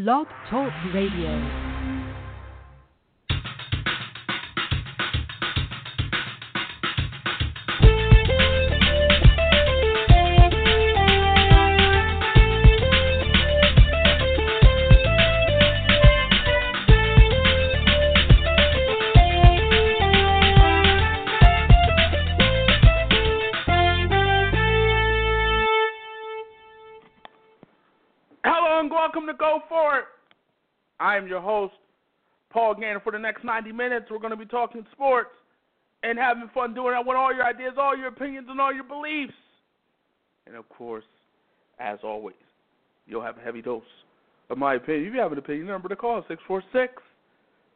Blog Talk Radio. I am your host, Paul Gannon. For the next 90 minutes, we're going to be talking sports and having fun doing it with all your ideas, all your opinions, and all your beliefs. And of course, as always, you'll have a heavy dose of my opinion. If you have an opinion, number to call is 646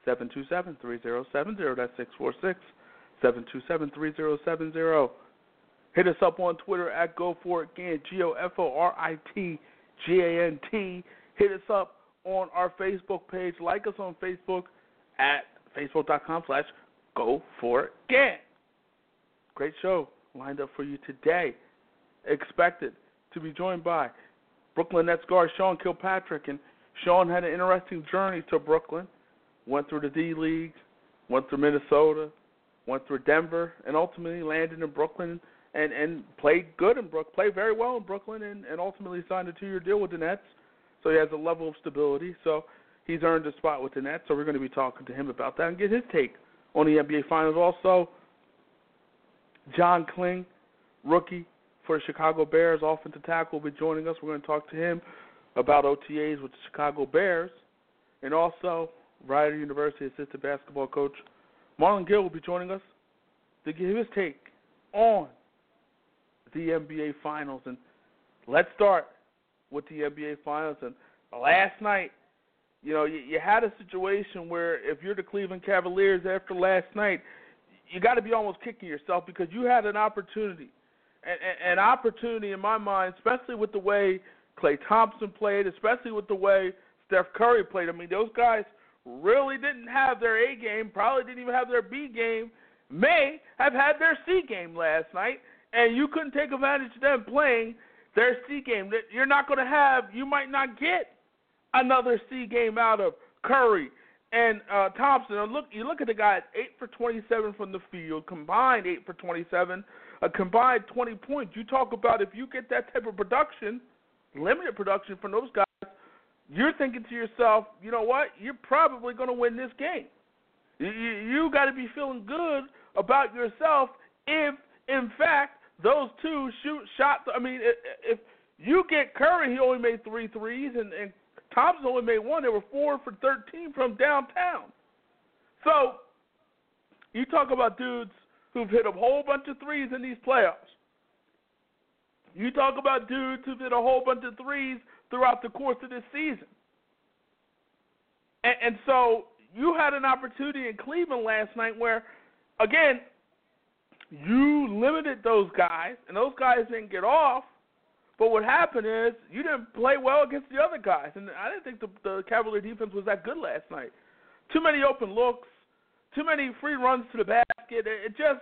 727 3070. That's 646 727 3070. Hit us up on Twitter at Go For It Gan, G O F O R I T G A N T. Hit us up on our Facebook page. Like us on Facebook at facebook.com slash Go For It. Great show lined up for you today. Expected to be joined by Brooklyn Nets guard Sean Kilpatrick. And Sean had an interesting journey to Brooklyn. Went through the D League, went through Minnesota, went through Denver, and ultimately landed in Brooklyn and and played good in Brook, played very well in Brooklyn, and and ultimately signed a two-year deal with the Nets. So he has a level of stability. So he's earned a spot with the Nets. So we're going to be talking to him about that and get his take on the NBA Finals. Also, John Kling, rookie for the Chicago Bears, offensive tackle, will be joining us. We're going to talk to him about OTAs with the Chicago Bears, and also Rider University assistant basketball coach Marlon Gill will be joining us to give his take on the NBA Finals. And let's start with the NBA Finals. And last night, you know, you, you had a situation where if you're the Cleveland Cavaliers after last night, you got to be almost kicking yourself because you had an opportunity, an, an opportunity in my mind, especially with the way Klay Thompson played, especially with the way Steph Curry played. I mean, those guys really didn't have their A game, probably didn't even have their B game, may have had their C game last night, and you couldn't take advantage of them playing their C game. You're not going to have, you might not get another C game out of Curry and uh, Thompson. And look, you look at the guys, eight for 27 from the field, combined eight for 27, a combined 20 points. You talk about if you get that type of production, limited production from those guys you're thinking to yourself, you know what? You're probably going to win this game. You, you got to be feeling good about yourself if, in fact, those two shoot shots. I mean, if you get Curry, he only made three threes, and, and Thompson only made one. They were four for 13 from downtown. So you talk about dudes who've hit a whole bunch of threes in these playoffs. You talk about dudes who've hit a whole bunch of threes throughout the course of this season. And, and so you had an opportunity in Cleveland last night where, again, you limited those guys, and those guys didn't get off. But what happened is you didn't play well against the other guys, and I didn't think the, the Cavalier defense was that good last night. Too many open looks, too many free runs to the basket. It just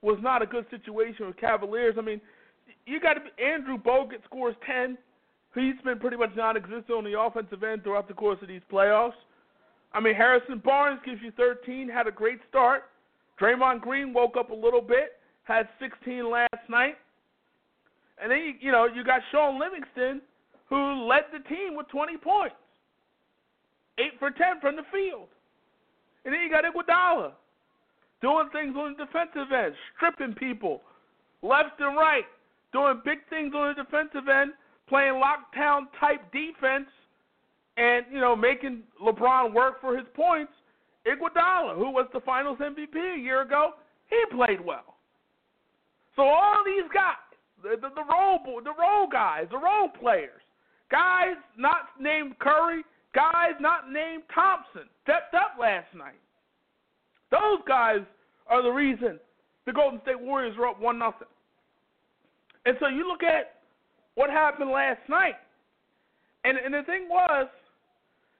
was not a good situation with Cavaliers. I mean, you got to be Andrew Bogut scores ten. He's been pretty much non-existent on the offensive end throughout the course of these playoffs. I mean, Harrison Barnes gives you 13, had a great start. Draymond Green woke up a little bit, had 16 last night. And then, you, know, you got Shaun Livingston, who led the team with 20 points. 8 for 10 from the field. And then you got Iguodala doing things on the defensive end, stripping people left and right, doing big things on the defensive end, playing lockdown type defense and, you know, making LeBron work for his points, Iguodala, who was the finals MVP a year ago, he played well. So all these guys, the, the, the role the role guys, the role players, guys not named Curry, guys not named Thompson, stepped up last night. Those guys are the reason the Golden State Warriors were up one nothing. And so you look at what happened last night. And and the thing was,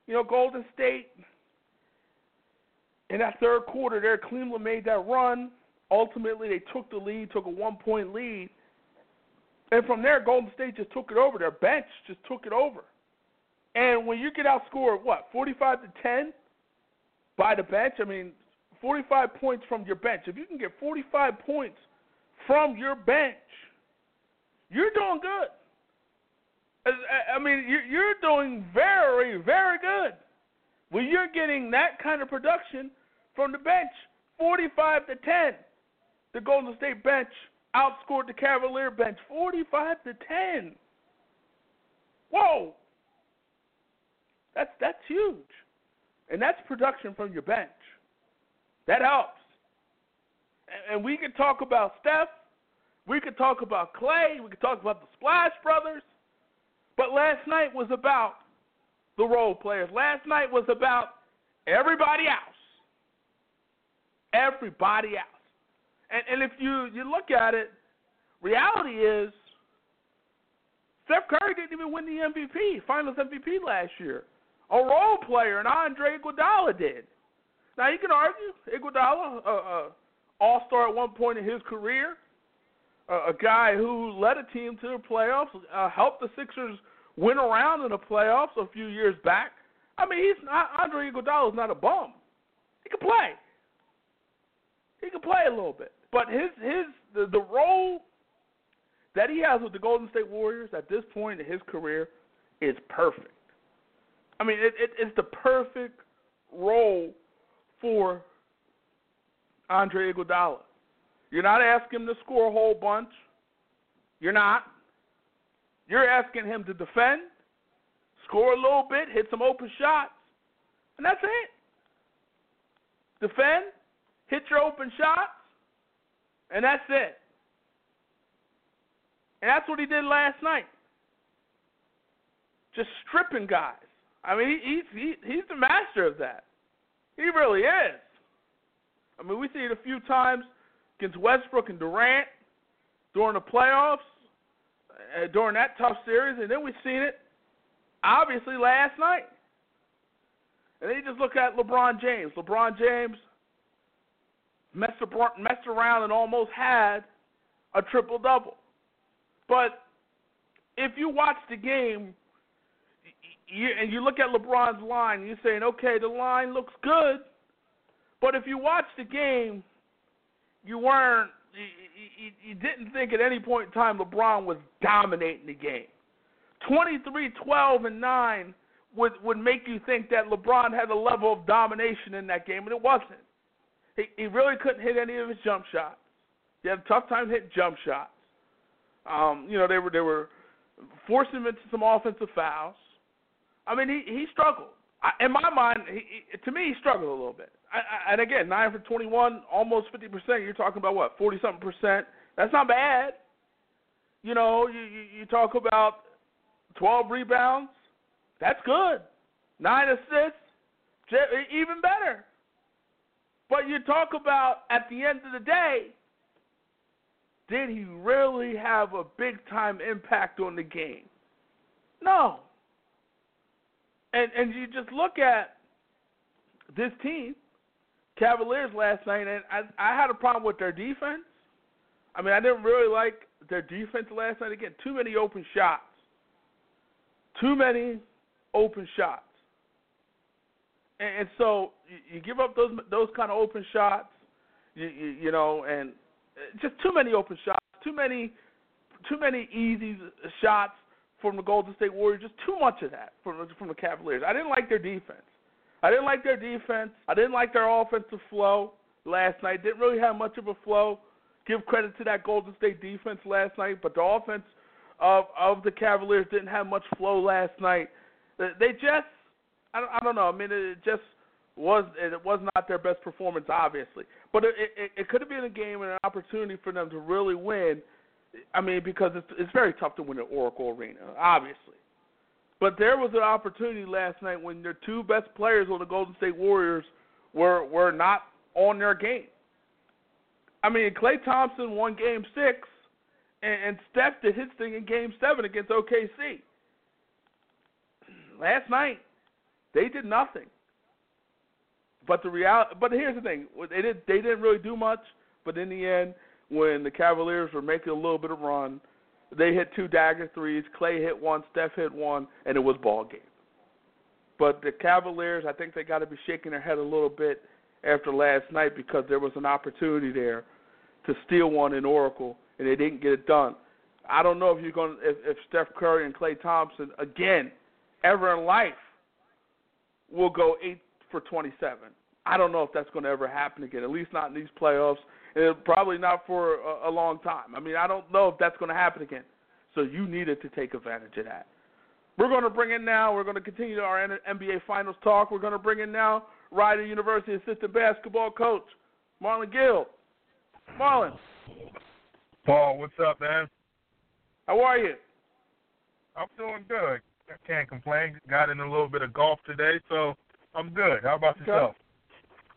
you know, Golden State in that third quarter there, Cleveland made that run. Ultimately, they took the lead, took a one point lead. And from there, Golden State just took it over. Their bench just took it over. And when you get outscored, what, 45 to 10 by the bench? I mean, 45 points from your bench. If you can get 45 points from your bench, you're doing good. I mean, you're doing very, very good. When you're getting that kind of production from the bench, 45 to 10, the Golden State bench outscored the Cavalier bench 45 to 10. Whoa. That's that's huge. And that's production from your bench. That helps. And we could talk about Steph, we could talk about Klay, we could talk about the Splash Brothers, but last night was about the role players. Last night was about everybody else. Everybody else. And, and if you, you look at it, reality is Steph Curry didn't even win the MVP, Finals MVP last year. A role player, and Andre Iguodala did. Now you can argue Iguodala, a, a All Star at one point in his career, a, a guy who led a team to the playoffs, uh, helped the Sixers win around in the playoffs a few years back. I mean, he's not Andre Iguodala is not a bum. He can play. He can play a little bit, but his his the, the role that he has with the Golden State Warriors at this point in his career is perfect. I mean, it, it, it's the perfect role for Andre Iguodala. You're not asking him to score a whole bunch. You're not. You're asking him to defend, score a little bit, hit some open shots, and that's it. Defend, hit your open shots, and that's it. And that's what he did last night. Just stripping guys. I mean, he's he, he's the master of that. He really is. I mean, we see it a few times against Westbrook and Durant during the playoffs, uh, during that tough series, and then we've seen it obviously last night. And then you just look at LeBron James. LeBron James messed, around and almost had a triple double. But if you watch the game you, and you look at LeBron's line, you're saying, okay, the line looks good. But if you watch the game, you weren't, you, you, you didn't think at any point in time LeBron was dominating the game. 23, 12, and 9 would, would make you think that LeBron had a level of domination in that game, and it wasn't. He, he really couldn't hit any of his jump shots. He had a tough time hitting jump shots. Um, you know, they were they were forcing him into some offensive fouls. I mean, he he struggled. I, in my mind, he, he, to me, he struggled a little bit. I, I, and again, nine for twenty-one, almost fifty percent. You're talking about what, forty something percent? That's not bad. You know, you, you you talk about twelve rebounds. That's good. Nine assists, even better. But you talk about at the end of the day, did he really have a big time impact on the game? No. And and you just look at this team, Cavaliers last night, and I I had a problem with their defense. I mean, I didn't really like their defense last night. Again, too many open shots. Too many open shots. And, and so you, give up those those kind of open shots, you, you you know, and uh, just too many open shots, too many, too many easy shots from the Golden State Warriors. Just too much of that from from the Cavaliers. I didn't like their defense. I didn't like their defense. I didn't like their offensive flow last night. Didn't really have much of a flow. Give credit to that Golden State defense last night, but the offense of of the Cavaliers didn't have much flow last night. They just, I don't, I don't know. I mean, it just was it was not their best performance, obviously, but it, it, it could have been a game and an opportunity for them to really win. I mean, because it's it's very tough to win at Oracle Arena, obviously. But there was an opportunity last night when their two best players on the Golden State Warriors were were not on their game. I mean, Klay Thompson won Game Six, and, and Steph did his thing in Game Seven against OKC. Last night, they did nothing. But the reality, but here's the thing: they did they didn't really do much. But in the end, when the Cavaliers were making a little bit of run, they hit two dagger threes. Klay hit one, Steph hit one, and it was ball game. But the Cavaliers, I think they got to be shaking their head a little bit after last night because there was an opportunity there to steal one in Oracle and they didn't get it done. I don't know if you're going to, if, if Steph Curry and Klay Thompson again ever in life will go eight for 27. I don't know if that's going to ever happen again. At least not in these playoffs, and probably not for a, a long time. I mean, I don't know if that's going to happen again. So you needed to take advantage of that. We're going to bring in now. We're going to continue our NBA Finals talk. We're going to bring in now Rider University assistant basketball coach Marlon Gill. Marlon. Paul, what's up, man? How are you? I'm doing good. I can't complain. Got in a little bit of golf today, so I'm good. How about yourself?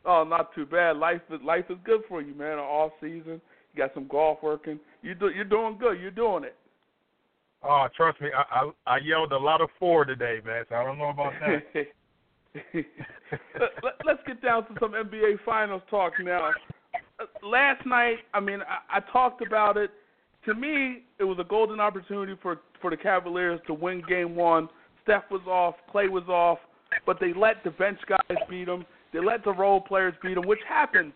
Oh, not too bad. Life is life is good for you, man. All season, you got some golf working. You do you're doing good. You're doing it. Oh, trust me, I, I I yelled a lot of four today, man. So I don't know about that. Let, us get down to some NBA Finals talk now. Last night, I mean, I, I talked about it. To me, it was a golden opportunity for for the Cavaliers to win Game One. Steph was off, Klay was off, but they let the bench guys beat them. They let the role players beat them, which happens.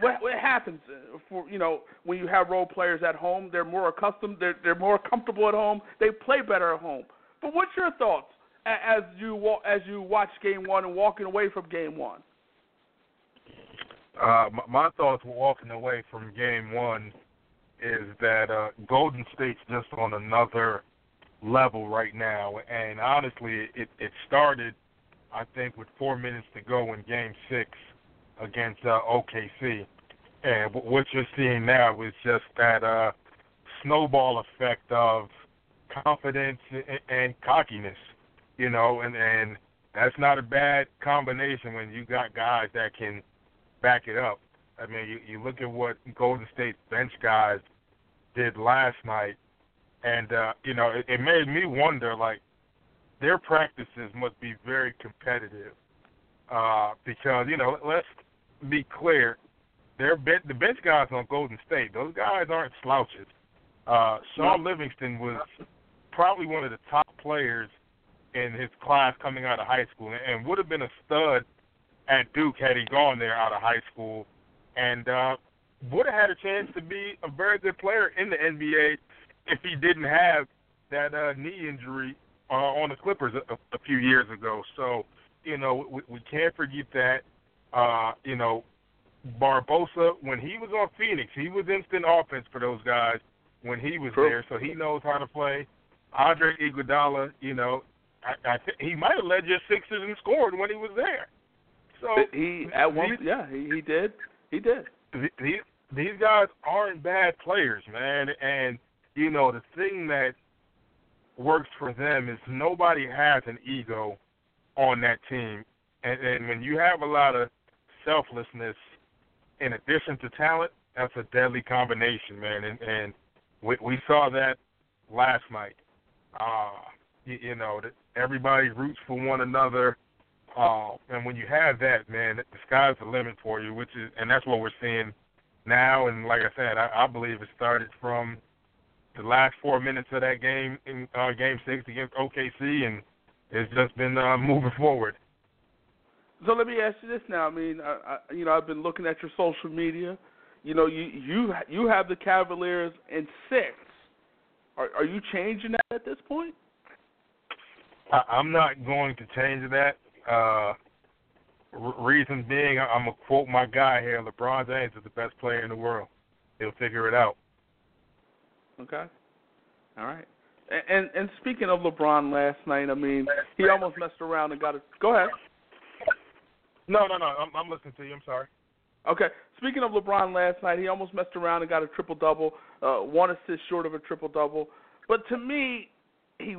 What, what happens uh, for you know when you have role players at home? They're more accustomed. They're they're more comfortable at home. They play better at home. But what's your thoughts as you as you watch Game One and walking away from Game One? Uh, my thoughts were walking away from Game One is that uh, Golden State's just on another level right now, and honestly, it it started, I think, with four minutes to go in Game Six against uh, OKC, and what you're seeing now is just that uh, snowball effect of confidence and, cockiness, you know, and and that's not a bad combination when you got guys that can back it up. I mean, you, you look at what Golden State bench guys did last night, and uh, you know, it, it made me wonder. Like, their practices must be very competitive uh, because you know, let's be clear, their ben- the bench guys on Golden State, those guys aren't slouches. Uh, Shaun Livingston was probably one of the top players in his class coming out of high school, and would have been a stud at Duke had he gone there out of high school, and uh, would have had a chance to be a very good player in the NBA if he didn't have that uh, knee injury uh, on the Clippers a, a few years ago. So, you know, we, we can't forget that. Uh, you know, Barbosa, when he was on Phoenix, he was instant offense for those guys when he was True. there, so he knows how to play. Andre Iguodala, you know, I, I th- he might have led your Sixers and scored when he was there. So he at one, yeah, he, he did, he did. These these guys aren't bad players, man, and you know the thing that works for them is nobody has an ego on that team, and, and when you have a lot of selflessness in addition to talent, that's a deadly combination, man. And, and we, we saw that last night. Uh, you, you know, everybody roots for one another. Uh, and when you have that, man, the sky's the limit for you, which is, and that's what we're seeing now. And like I said, I, I believe it started from the last four minutes of that game in uh, Game Six against OKC, and it's just been uh, moving forward. So let me ask you this now. I mean, I, I, you know, I've been looking at your social media. You know, you you you have the Cavaliers in six. Are are you changing that at this point? I, I'm not going to change that. Uh, reason being, I'm gonna quote my guy here: LeBron James is the best player in the world. He'll figure it out. Okay. All right. And, and speaking of LeBron last night, I mean, he almost messed around and got a. Go ahead. No, no, no. I'm, I'm listening to you. I'm sorry. Okay. Speaking of LeBron last night, he almost messed around and got a triple double, uh, one assist short of a triple double. But to me, he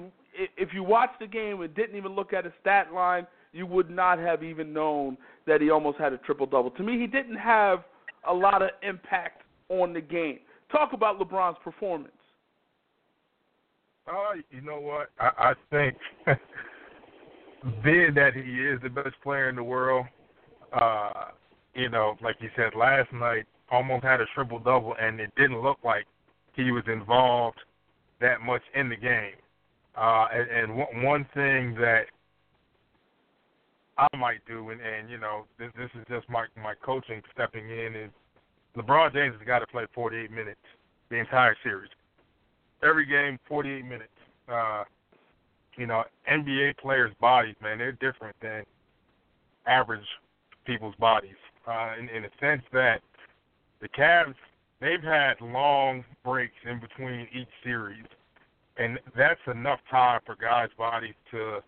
if you watch the game and didn't even look at his stat line, you would not have even known that he almost had a triple double. To me, he didn't have a lot of impact on the game. Talk about LeBron's performance. Oh, you know what? I, I think being that he is the best player in the world, uh, you know, like you said last night, almost had a triple double, and it didn't look like he was involved that much in the game. Uh, and, and one thing that I might do, and, and you know, this, this is just my my coaching stepping in. Is LeBron James has got to play 48 minutes the entire series, every game 48 minutes. Uh, you know, NBA players' bodies, man, they're different than average people's bodies, uh, in, in the sense that the Cavs they've had long breaks in between each series, and that's enough time for guys' bodies to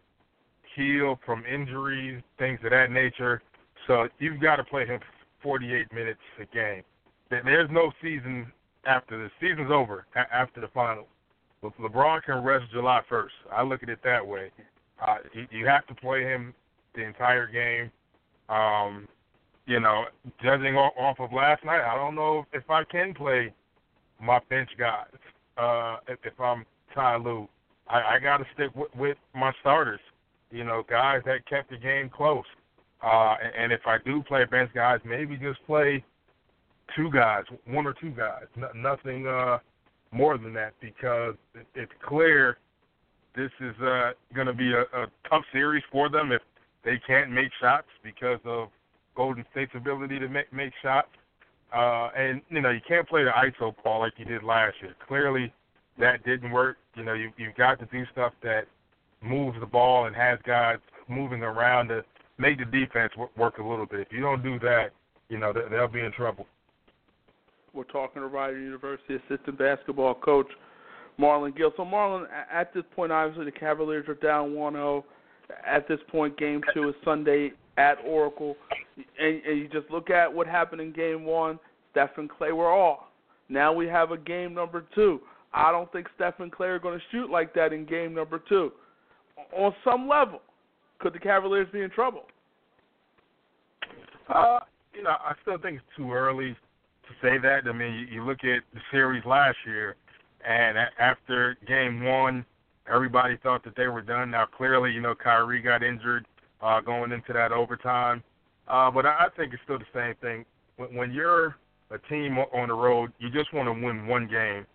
heal from injuries, things of that nature. So you've got to play him 48 minutes a game. There's no season after the season's over after the finals. LeBron can rest July 1st. I look at it that way. Uh, you have to play him the entire game. Um, you know, judging off of last night, I don't know if I can play my bench guys. Uh, if, if I'm Ty Lue, I, I got to stick with, with my starters. You know, guys that kept the game close. Uh, and, and if I do play bench guys, maybe just play two guys, one or two guys, no, nothing uh, more than that, because it, it's clear this is uh, going to be a, a tough series for them if they can't make shots because of Golden State's ability to make, make shots. Uh, and you know you can't play the ISO ball like you did last year. Clearly, that didn't work. You know you you've got to do stuff that moves the ball and has guys moving around to make the defense work a little bit. If you don't do that, you know they'll be in trouble. We're talking to Rider University assistant basketball coach Marlon Gill. So Marlon, at this point, obviously the Cavaliers are down 1-0. At this point, Game Two is Sunday at Oracle, and, and you just look at what happened in Game One. Steph and Klay were off. Now we have a game number two. I don't think Steph and Klay are going to shoot like that in game number two. On some level, could the Cavaliers be in trouble? Uh, you know, I still think it's too early to say that. I mean, you, you look at the series last year, and after game one, everybody thought that they were done. Now, clearly, you know, Kyrie got injured uh, going into that overtime. Uh, but I, I think it's still the same thing. When, when you're a team on the road, you just want to win one game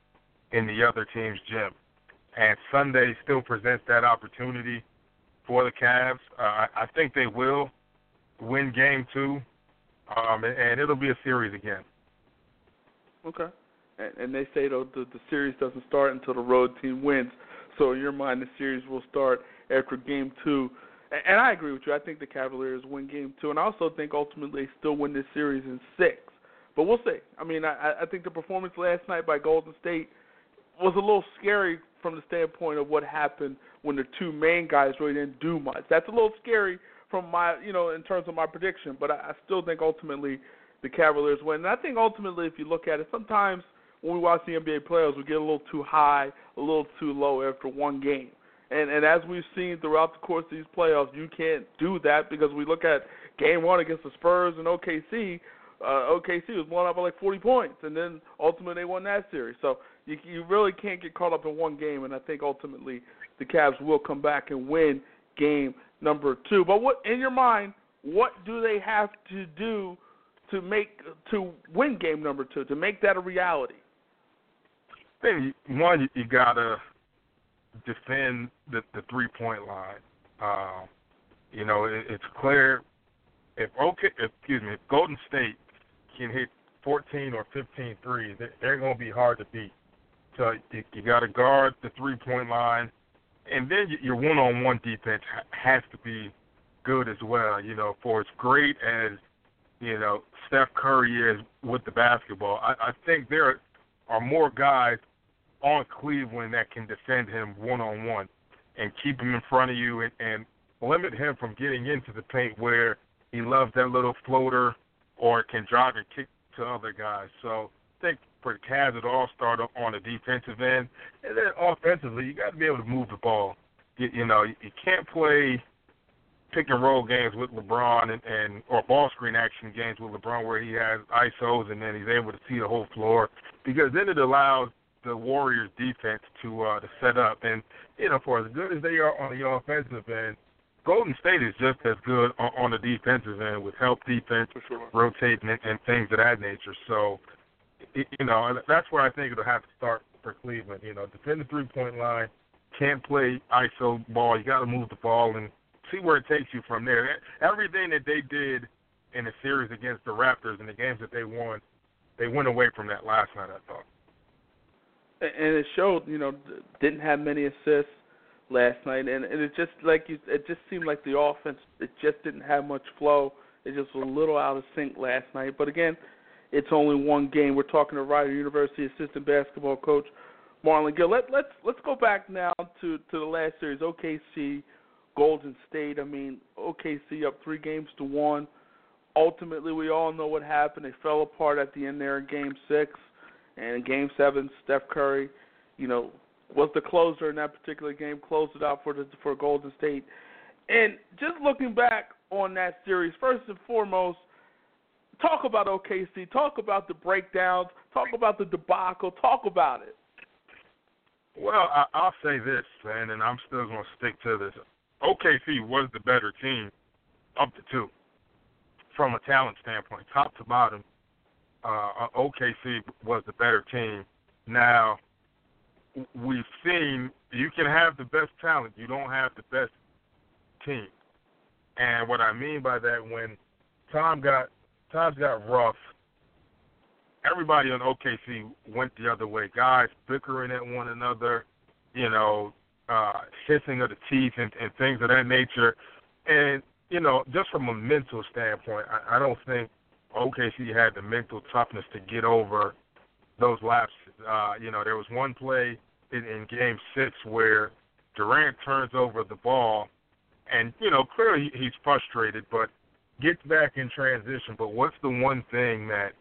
in the other team's gym. And Sunday still presents that opportunity for the Cavs. Uh, I, think they will win game two, um, and, and it'll be a series again. Okay. And, and they say though the, the series doesn't start until the road team wins. So in your mind, the series will start after game two and I agree with you. I think the Cavaliers win game two, and I also think ultimately they still win this series in six. But we'll see. I mean, I, I think the performance last night by Golden State was a little scary from the standpoint of what happened when the two main guys really didn't do much. That's a little scary from my, you know, in terms of my prediction. But I, I still think ultimately the Cavaliers win. And I think ultimately, if you look at it, sometimes when we watch the NBA playoffs, we get a little too high, a little too low after one game. And and as we've seen throughout the course of these playoffs, you can't do that because we look at game one against the Spurs and OKC. Uh, OKC was blown out by like 40 points, and then ultimately they won that series. So you you really can't get caught up in one game, and I think ultimately the Cavs will come back and win game number two. But what in your mind, what do they have to do to make to win game number two to make that a reality? I one you, you gotta defend the, the three point line. Uh, you know, it, it's clear if okay, excuse me, if Golden State can hit 14 or 15 threes, they're going to be hard to beat. So you, you got to guard the three point line, and then your one on one defense has to be good as well. You know, for as great as you know Steph Curry is with the basketball, I, I think there are more guys on Cleveland that can defend him one on one and keep him in front of you and, and limit him from getting into the paint where he loves that little floater or can drive and kick to other guys. So think for the Cavs, it all start on the defensive end, and then offensively, you got to be able to move the ball. You, you know, you can't play pick and roll games with LeBron and, and or ball screen action games with LeBron where he has ISOs and then he's able to see the whole floor because then it allows the Warriors defense to uh, to set up. And you know, for as good as they are on the offensive end, Golden State is just as good on, on the defensive end with help defense, sure. rotating and, and things of that nature. So, you know, that's where I think it'll have to start for Cleveland. You know, defend the three point line, can't play ISO ball. You got to move the ball and see where it takes you from there. Everything that they did in the series against the Raptors and the games that they won, they went away from that last night. I thought. And it showed, you know, didn't have many assists last night, and, and it just like you, it just seemed like the offense, it just didn't have much flow. It just was a little out of sync last night. But again, it's only one game. We're talking to Rider University assistant basketball coach Marlon Gill. Let, let's let's go back now to to the last series, OKC, Golden State. I mean, OKC up three games to one. Ultimately, we all know what happened. They fell apart at the end there in Game Six, and in Game Seven, Steph Curry, you know, was the closer in that particular game. Closed it out for the for Golden State. And just looking back on that series, first and foremost, talk about OKC. Talk about the breakdowns. Talk about the debacle. Talk about it. Well, I, I'll say this, man, and I'm still going to stick to this. OKC was the better team up to two from a talent standpoint, top to bottom. Uh, OKC was the better team. Now, we've seen you can have the best talent, you don't have the best team. And what I mean by that, when Tom got times got rough, everybody on OKC went the other way. Guys bickering at one another, you know, uh, hissing of the teeth and, and things of that nature. And, you know, just from a mental standpoint, I, I don't think OKC had the mental toughness to get over those lapses. Uh, you know, there was one play in, in game six where Durant turns over the ball and, you know, clearly he's frustrated, but gets back in transition. But what's the one thing that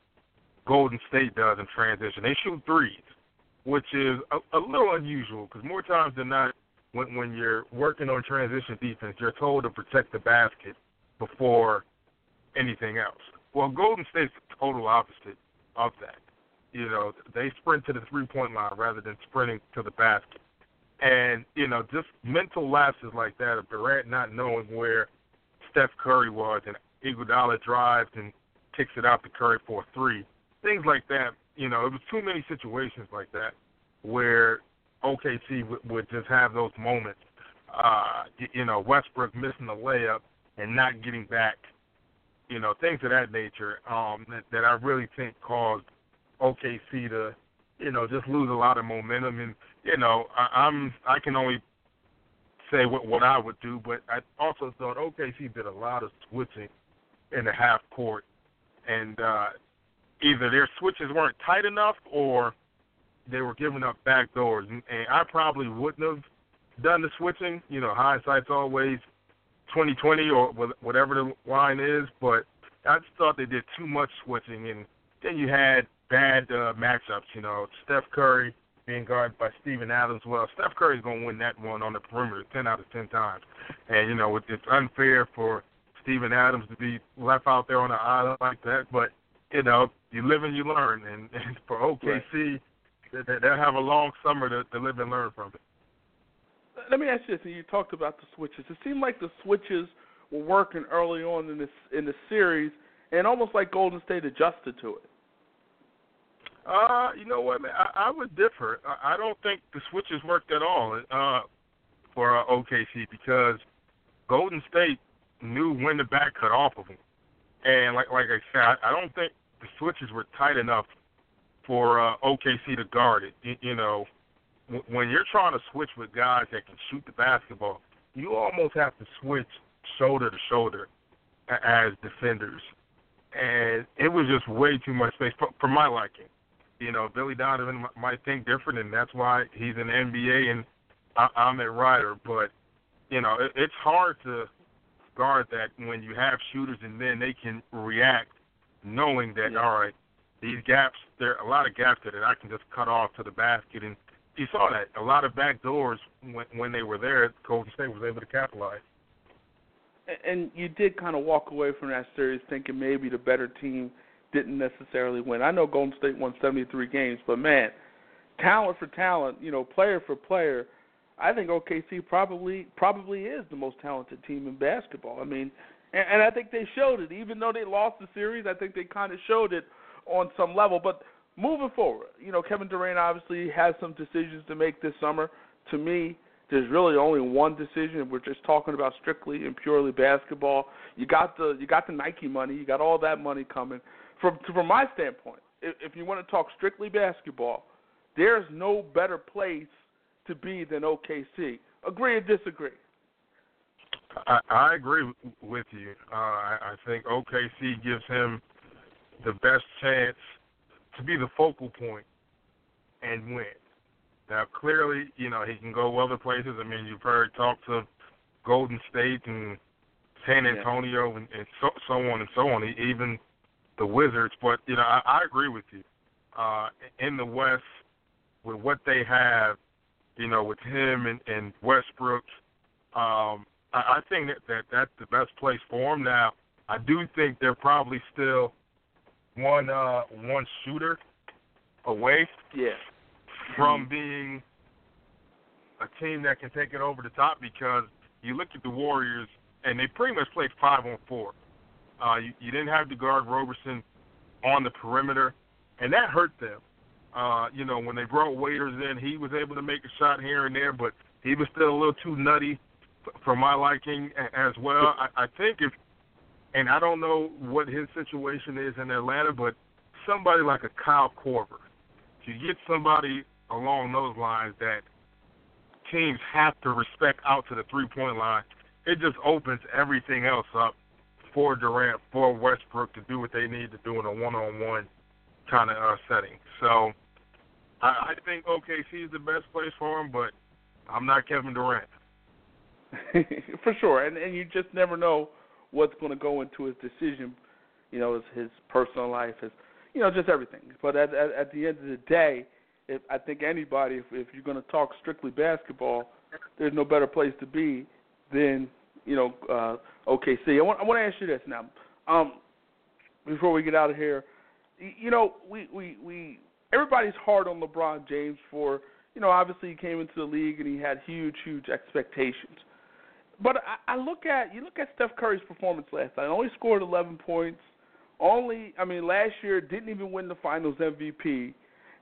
Golden State does in transition. They shoot threes, which is a, a little unusual because more times than not, when when you're working on transition defense, you're told to protect the basket before anything else. Well, Golden State's the total opposite of that. You know, they sprint to the three point line rather than sprinting to the basket. And, you know, just mental lapses like that of Durant not knowing where Steph Curry was and Iguodala drives and kicks it out to Curry for a three things like that. You know, it was too many situations like that where OKC w- would just have those moments. Uh, you, know, Westbrook missing the layup and not getting back. You know, things of that nature um, that, that I really think caused OKC to, you know, just lose a lot of momentum. And you know, I, I'm I can only say what what I would do, but I also thought OKC did a lot of switching in the half court, and uh, either their switches weren't tight enough or they were giving up back doors. And, and I probably wouldn't have done the switching. You know, hindsight's always twenty twenty or whatever the line is. But I just thought they did too much switching, and then you had bad uh, matchups. You know, Steph Curry being guarded by Steven Adams. Well, Steph Curry's going to win that one on the perimeter ten out of ten times. And you know, it's unfair for Steven Adams to be left out there on an island like that. But you know, you live and you learn. And, and for OKC, right. they, they'll have a long summer to, to live and learn from it. Let me ask you this: You talked about the switches. It seemed like the switches were working early on in this in the series, and almost like Golden State adjusted to it. Uh, you know what, man? I, I would differ. I, I don't think the switches worked at all uh, for uh, OKC because Golden State knew when to back cut off of them, and like like I said, I, don't think the switches were tight enough for uh, OKC to guard it. You, you know, when you're trying to switch with guys that can shoot the basketball, you almost have to switch shoulder to shoulder as defenders, and it was just way too much space for, for my liking. You know, Billy Donovan might think different, and that's why he's the NBA and I, I'm at Rider. But you know, it, it's hard to guard that when you have shooters and then they can react knowing that yeah. all right, these gaps there are a lot of gaps there that I can just cut off to the basket and you saw that a lot of back doors when when they were there, Golden State was able to capitalize. And you did kind of walk away from that series thinking maybe the better team didn't necessarily win. I know Golden State won 73 games, but man, talent for talent, you know, player for player, I think OKC probably probably is the most talented team in basketball. I mean, and, and I think they showed it. Even though they lost the series, I think they kind of showed it on some level. But moving forward, you know, Kevin Durant obviously has some decisions to make this summer. To me, there's really only one decision. We're just talking about strictly and purely basketball. You got the you got the Nike money, you got all that money coming. From from my standpoint, if, if you want to talk strictly basketball, there's no better place to be than OKC. Agree or disagree? I, I agree with you. Uh, I, I think OKC gives him the best chance to be the focal point and win. Now, clearly, you know he can go other places. I mean, you've heard talk of Golden State and San Antonio yeah. and, and so, so on and so on, even the Wizards. But you know, I, I agree with you. Uh, in the West, with what they have, you know, with him and, and Westbrook, um, I, I think that, that that's the best place for him. Now, I do think they're probably still one uh, one shooter away. Yeah. From being a team that can take it over the top because you look at the Warriors and they pretty much played five on four. Uh, you, you didn't have to guard Roberson on the perimeter, and that hurt them. Uh, you know, when they brought Waiters in, he was able to make a shot here and there, but he was still a little too nutty for my liking as well. I, I think if, and I don't know what his situation is in Atlanta, but somebody like a Kyle Korver, if you get somebody along those lines that teams have to respect out to the three point line, it just opens everything else up for Durant, for Westbrook to do what they need to do in a one on one kind of uh, setting. So I, I think OKC is the best place for him, but I'm not Kevin Durant. for sure, and and you just never know what's going to go into his decision. You know, his, his personal life, his you know, just everything. But at at, at the end of the day, if I think anybody, if, if you're going to talk strictly basketball, there's no better place to be than you know uh, OKC. I want I want to ask you this now. Um, before we get out of here, you know, we we we everybody's hard on LeBron James for you know obviously he came into the league and he had huge huge expectations. But I, I look at you look at Steph Curry's performance last night. Only scored 11 points. Only I mean last year didn't even win the Finals MVP.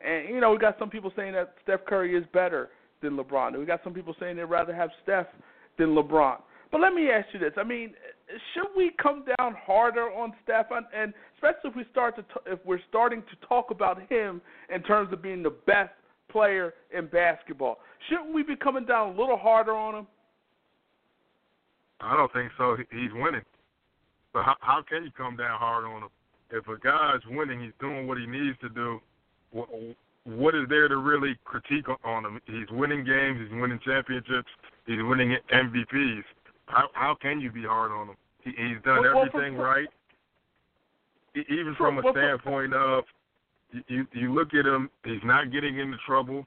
And you know we got some people saying that Steph Curry is better than LeBron. We got some people saying they'd rather have Steph than LeBron. But let me ask you this: I mean, should we come down harder on Steph, and especially if we start to t- if we're starting to talk about him in terms of being the best player in basketball? Shouldn't we be coming down a little harder on him? I don't think so. He's winning. But how, how can you come down hard on him? If a guy's winning, he's doing what he needs to do. What, what is there to really critique on him? He's winning games. He's winning championships. He's winning MVPs. How how can you be hard on him? He, he's done well, everything well, right. Even from a standpoint of you, you look at him, he's not getting into trouble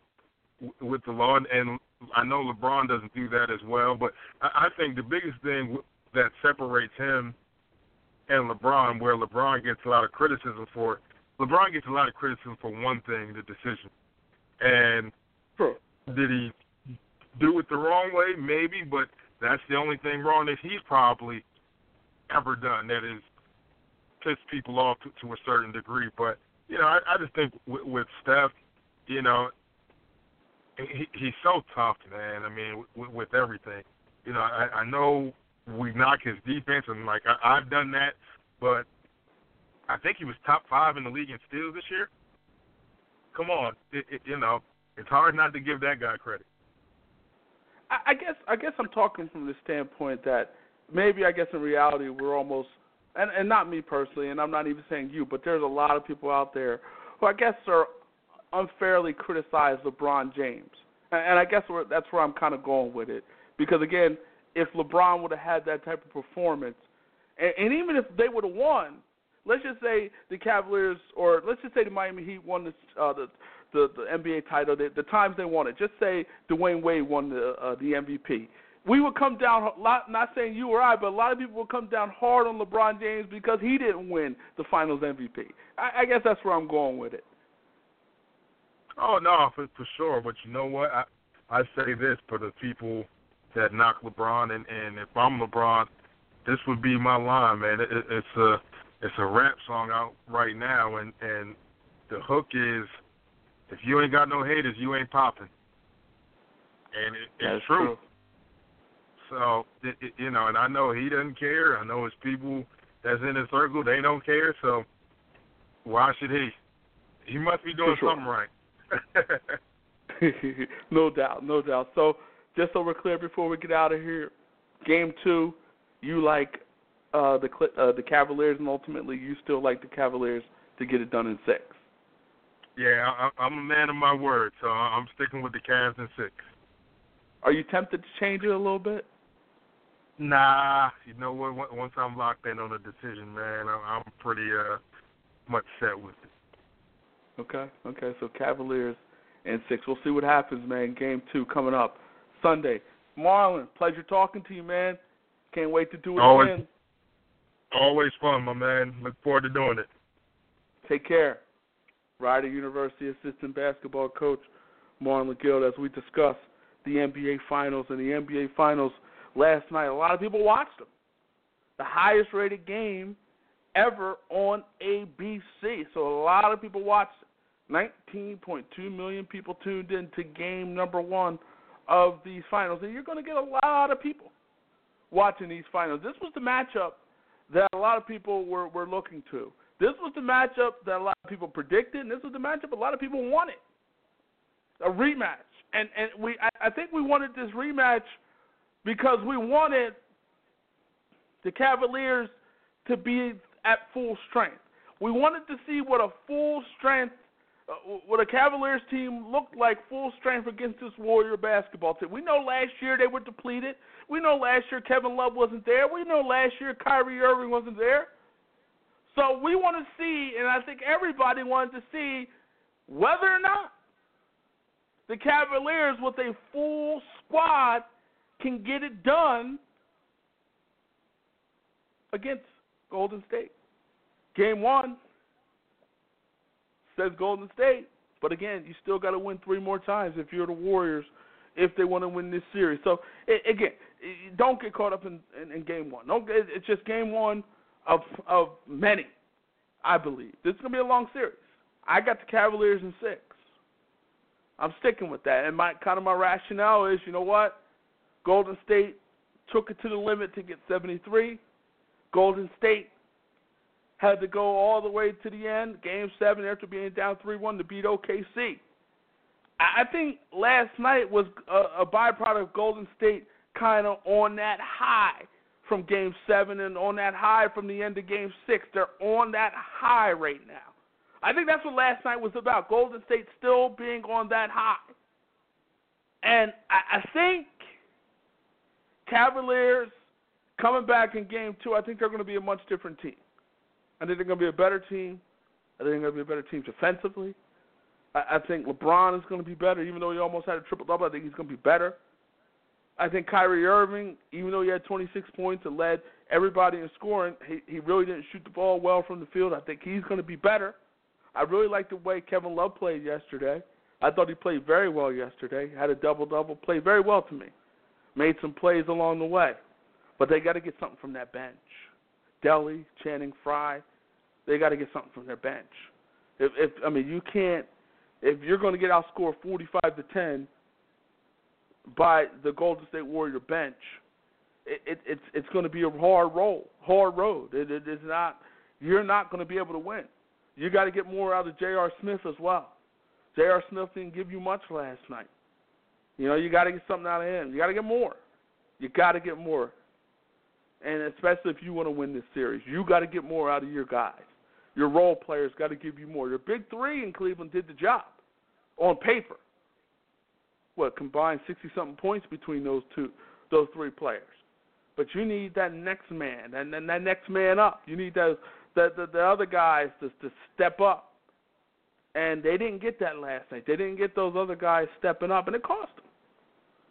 with the law, and I know LeBron doesn't do that as well. But I, think the biggest thing that separates him and LeBron, where LeBron gets a lot of criticism for, LeBron gets a lot of criticism for one thing, the decision. And sure. did he do it the wrong way? Maybe, but that's the only thing wrong that he's probably ever done. That is pissed people off to, to a certain degree. But you know, I, I just think with, with Steph, you know, he, he's so tough, man. I mean, with, with everything. You know, I, I know we knock his defense, and like I, I've done that, but I think he was top five in the league in steals this year. Come on, it, it, you know, it's hard not to give that guy credit. I guess I guess I'm talking from the standpoint that maybe I guess in reality we're almost and and not me personally, and I'm not even saying you, but there's a lot of people out there who I guess are unfairly criticize LeBron James, and, and I guess that's where I'm kind of going with it because again, if LeBron would have had that type of performance, and, and even if they would have won, let's just say the Cavaliers or let's just say the Miami Heat won the uh, the the, the NBA title, the, the times they won it. Just say Dwyane Wade won the uh, the MVP. We would come down, not saying you or I, but a lot of people would come down hard on LeBron James because he didn't win the Finals MVP. I, I guess that's where I'm going with it. Oh no, for, for sure. But you know what? I I say this for the people that knock LeBron, and and if I'm LeBron, this would be my line, man. It, it, it's a it's a rap song out right now, and and the hook is if you ain't got no haters, you ain't popping. and it, That's it's true. true. So it, it, you know, and I know he doesn't care. I know his people that's in his circle they don't care. So why should he? He must be doing sure. something right. no doubt, no doubt. So just so we're clear before we get out of here, game two, you like uh, the uh, the Cavaliers, and ultimately you still like the Cavaliers to get it done in six. yeah, I, I'm a man of my word, so I'm sticking with the Cavs in six. Are you tempted to change it a little bit? Nah, you know what? Once I'm locked in on a decision, man, I'm, I'm pretty uh much set with it. Okay, okay. So Cavaliers and six. We'll see what happens, man. Game two coming up Sunday. Marlon, pleasure talking to you, man. Can't wait to do it Always. again. Always fun, my man. Look forward to doing it. Take care. Rider University assistant basketball coach Marlon Gill as we discuss the NBA Finals and the NBA Finals last night. A lot of people watched them. The highest rated game ever on ABC. So a lot of people watched it. 19.2 million people tuned in to game number one of these finals. And you're going to get a lot of people watching these finals. This was the matchup that a lot of people were, were looking to. This was the matchup that a lot of people predicted, and this was the matchup a lot of people wanted. A rematch. And and we I, I think we wanted this rematch because we wanted the Cavaliers to be at full strength. We wanted to see what a full strength uh, what a Cavaliers team looked like full strength against this Warrior basketball team. We know last year they were depleted. We know last year Kevin Love wasn't there. We know last year Kyrie Irving wasn't there. So we want to see, and I think everybody wanted to see whether or not the Cavaliers with a full squad can get it done against Golden State. Game one says Golden State, but again, you still got to win three more times if you're the Warriors if they want to win this series. So again, don't get caught up in, in, in game one. Don't. It's just game one of of many. I believe this is gonna be a long series. I got the Cavaliers in six. I'm sticking with that, and my kind of my rationale is, you know what? Golden State took it to the limit to get 73. Golden State had to go all the way to the end, game seven, after being down 3-1 to beat OKC. I I think last night was a, a byproduct of Golden State kind of on that high from Game Seven and on that high from the end of Game Six. They're on that high right now. I think that's what last night was about. Golden State still being on that high, and I, I think Cavaliers coming back in Game Two. I think they're going to be a much different team. I think they're going to be a better team. I think they're going to be a better team defensively. I, think LeBron is going to be better, even though he almost had a triple double. I think he's going to be better. I think Kyrie Irving, even though he had 26 points and led everybody in scoring, he, he really didn't shoot the ball well from the field. I think he's going to be better. I really like the way Kevin Love played yesterday. I thought he played very well yesterday. Had a double double, played very well to me. Made some plays along the way, but they got to get something from that bench. Delly, Channing Frye, they got to get something from their bench. If, if I mean, you can't. If you're going to get outscored 45 to 10 by the Golden State Warrior bench, it, it, it's it's going to be a hard roll, hard road. It, it is not. You're not going to be able to win. You got to get more out of J.R. Smith as well. J.R. Smith didn't give you much last night. You know, you got to get something out of him. You got to get more. You got to get more. And especially if you want to win this series, you got to get more out of your guys. Your role players got to give you more. Your big three in Cleveland did the job on paper. What combined sixty something points between those two, those three players. But you need that next man, and then that next man up. You need those the the, the other guys to to step up. And they didn't get that last night. They didn't get those other guys stepping up, and it cost them.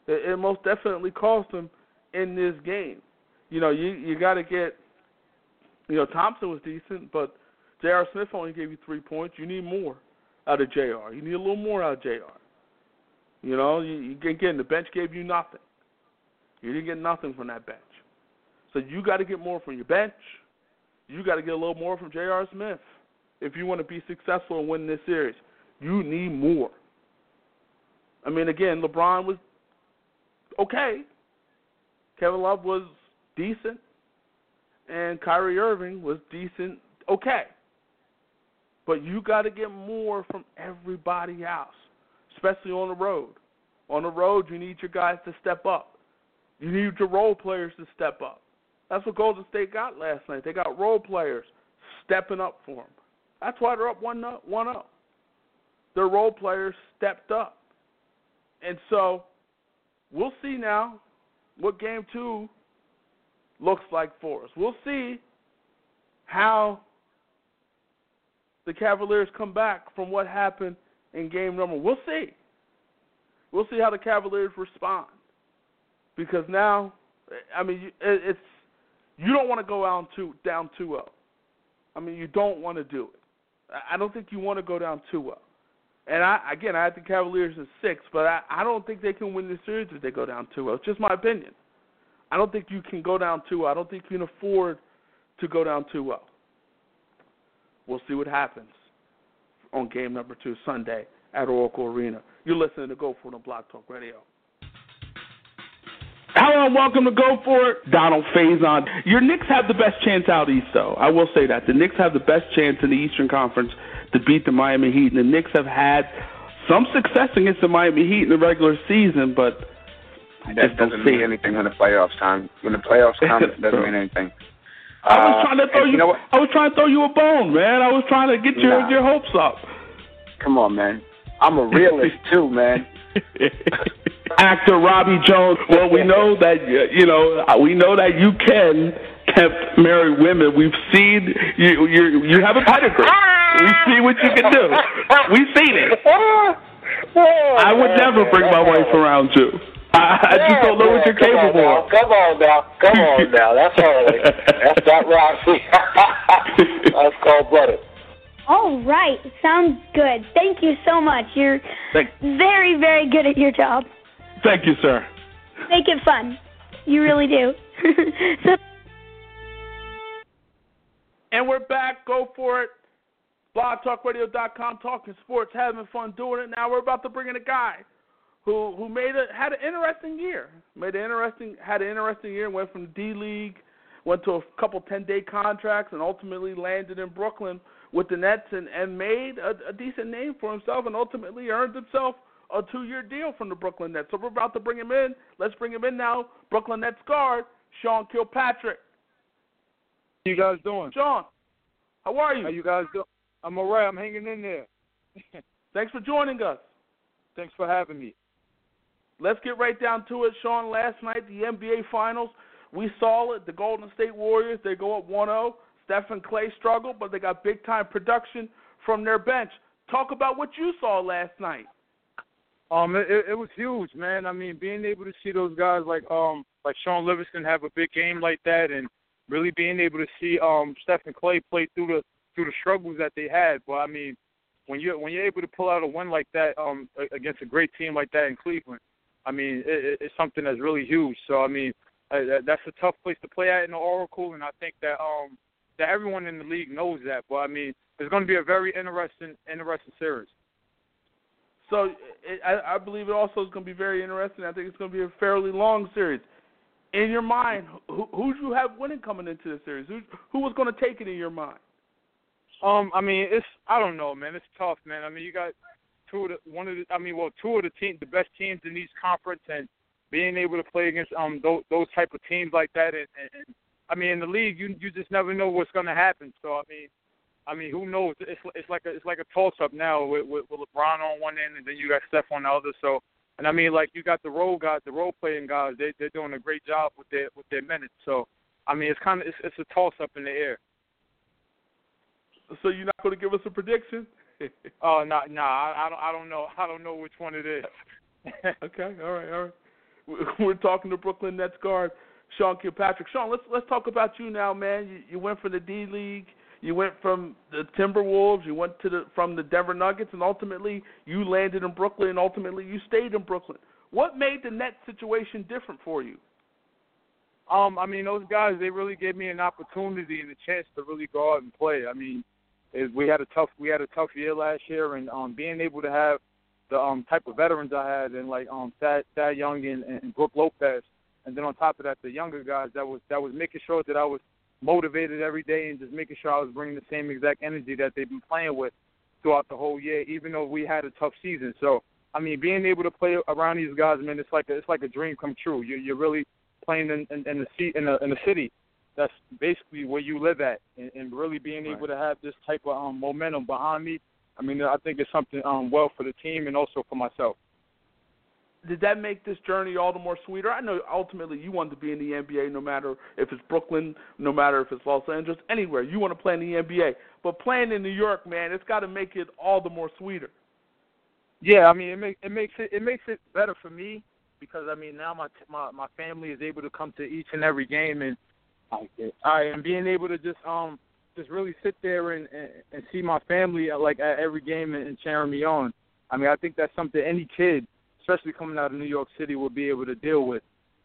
It, it most definitely cost them in this game. You know, you you got to get. You know, Thompson was decent, but J.R. Smith only gave you three points. You need more out of J.R. You need a little more out of J.R. You know, you, you again the bench gave you nothing. You didn't get nothing from that bench. So you got to get more from your bench. You got to get a little more from J.R. Smith if you want to be successful and win this series. You need more. I mean, again, LeBron was okay. Kevin Love was decent, and Kyrie Irving was decent, okay. But you got to get more from everybody else, especially on the road. On the road, you need your guys to step up. You need your role players to step up. That's what Golden State got last night. They got role players stepping up for them. That's why they're up 1 0. Their role players stepped up. And so we'll see now what game two looks like for us. We'll see how the Cavaliers come back from what happened in game number. We'll see. We'll see how the Cavaliers respond because now, I mean, it's you don't want to go down two down two zero. I mean, you don't want to do it. I don't think you want to go down two zero. And I again, I had the Cavaliers in six, but I, I don't think they can win the series if they go down two zero. It's just my opinion. I don't think you can go down two. Oh. I don't think you can afford to go down two zero. We'll see what happens on game number two Sunday at Oracle Arena. You're listening to Go For It on Blog Talk Radio. Hello and welcome to Go For It. Donald Faison. Your Knicks have the best chance out east, though. I will say that. The Knicks have the best chance in the Eastern Conference to beat the Miami Heat. And the Knicks have had some success against the Miami Heat in the regular season, but I that doesn't mean anything when the playoffs time. When the playoffs come, it doesn't mean anything. I was trying to uh, throw you. you know I was trying to throw you a bone, man. I was trying to get your nah. your hopes up. Come on, man. I'm a realist too, man. Actor Robbie Jones. Well, we know that you know we know that you can tempt married women. We've seen you. You you have a pedigree. We see what you can do. We've seen it. I would never bring my wife around you. I, I yeah, just don't know what you're capable of. Come on now, come on now. That's all right. That's not Roxy. That's cold blooded. All right, sounds good. Thank you so much. You're Thank- very, very good at your job. Thank you, sir. Make it fun. You really do. so- and we're back. Go for it. BlogTalkRadio.com, talking sports, having fun doing it. Now we're about to bring in a guy who who made a had an interesting year. Made an interesting had an interesting year. Went from D League, went to a couple ten day contracts, and ultimately landed in Brooklyn with the Nets and and made a, a decent name for himself, and ultimately earned himself a two year deal from the Brooklyn Nets. So we're about to bring him in. Let's bring him in now. Brooklyn Nets guard Sean Kilpatrick. How you guys doing? Sean, how are you? How you guys doing? I'm alright. I'm hanging in there. Thanks for joining us. Thanks for having me. Let's get right down to it, Sean. Last night, the NBA Finals, we saw it. The Golden State Warriors, they go up 1 0. Steph and Klay struggle, but they got big time production from their bench. Talk about what you saw last night. Um, it, it was huge, man. I mean, being able to see those guys like um like Shaun Livingston have a big game like that, and really being able to see um Steph and Klay play through the through the struggles that they had. But I mean, when you when you're able to pull out a win like that um against a great team like that in Cleveland, I mean, it, it's something that's really huge. So I mean, uh, that's a tough place to play at in the Oracle, and I think that um that everyone in the league knows that. But I mean, it's going to be a very interesting interesting series. So it, I, I believe it also is going to be very interesting. I think it's going to be a fairly long series. In your mind, who who you have winning coming into the series? Who who was going to take it in your mind? Um, I mean, it's I don't know, man. It's tough, man. I mean, you got two of the one of the I mean, well, two of the team, the best teams in each conference, and being able to play against um those those type of teams like that, and, and, and I mean, in the league, you you just never know what's going to happen. So I mean, I mean, who knows? It's it's like a it's like a toss up now with, with with LeBron on one end, and then you got Steph on the other. So, and I mean, like you got the role guys, the role playing guys. They they're doing a great job with their with their minutes. So, I mean, it's kind of it's, it's a toss up in the air. So you're not going to give us a prediction? oh, no, no, I, I don't I don't know I don't know which one it is. okay, all right, all right. We're talking to Brooklyn Nets guard Sean Kilpatrick. Sean, let's let's talk about you now, man. You, you went from the D League you went from the Timberwolves, you went to the from the Denver Nuggets, and ultimately you landed in Brooklyn, and ultimately you stayed in Brooklyn. What made the Nets situation different for you? Um, I mean, those guys they really gave me an opportunity and a chance to really go out and play. I mean, it, we had a tough we had a tough year last year, and um, being able to have the um type of veterans I had and like um Thad Thad Young and, and Brook Lopez, and then on top of that the younger guys that was that was making sure that I was motivated every day and just making sure I was bringing the same exact energy that they've been playing with throughout the whole year, even though we had a tough season. So I mean, being able to play around these guys, man, it's like a, it's like a dream come true. You're, you're really playing in, in, in the seat in the in the city that's basically where you live at, and, and really being able to have this type of um, momentum behind me. I mean, I think it's something um, well for the team and also for myself. Did that make this journey all the more sweeter? I know ultimately you want to be in the NBA, no matter if it's Brooklyn, no matter if it's Los Angeles, anywhere you want to play in the NBA. But playing in New York, man, it's got to make it all the more sweeter. Yeah, I mean, it, make, it makes it it makes it better for me because I mean now my my my family is able to come to each and every game and I am being able to just um just really sit there and and, and see my family like at every game and, and cheering me on. I mean, I think that's something any kid, especially coming out of New York City, will be able to deal with.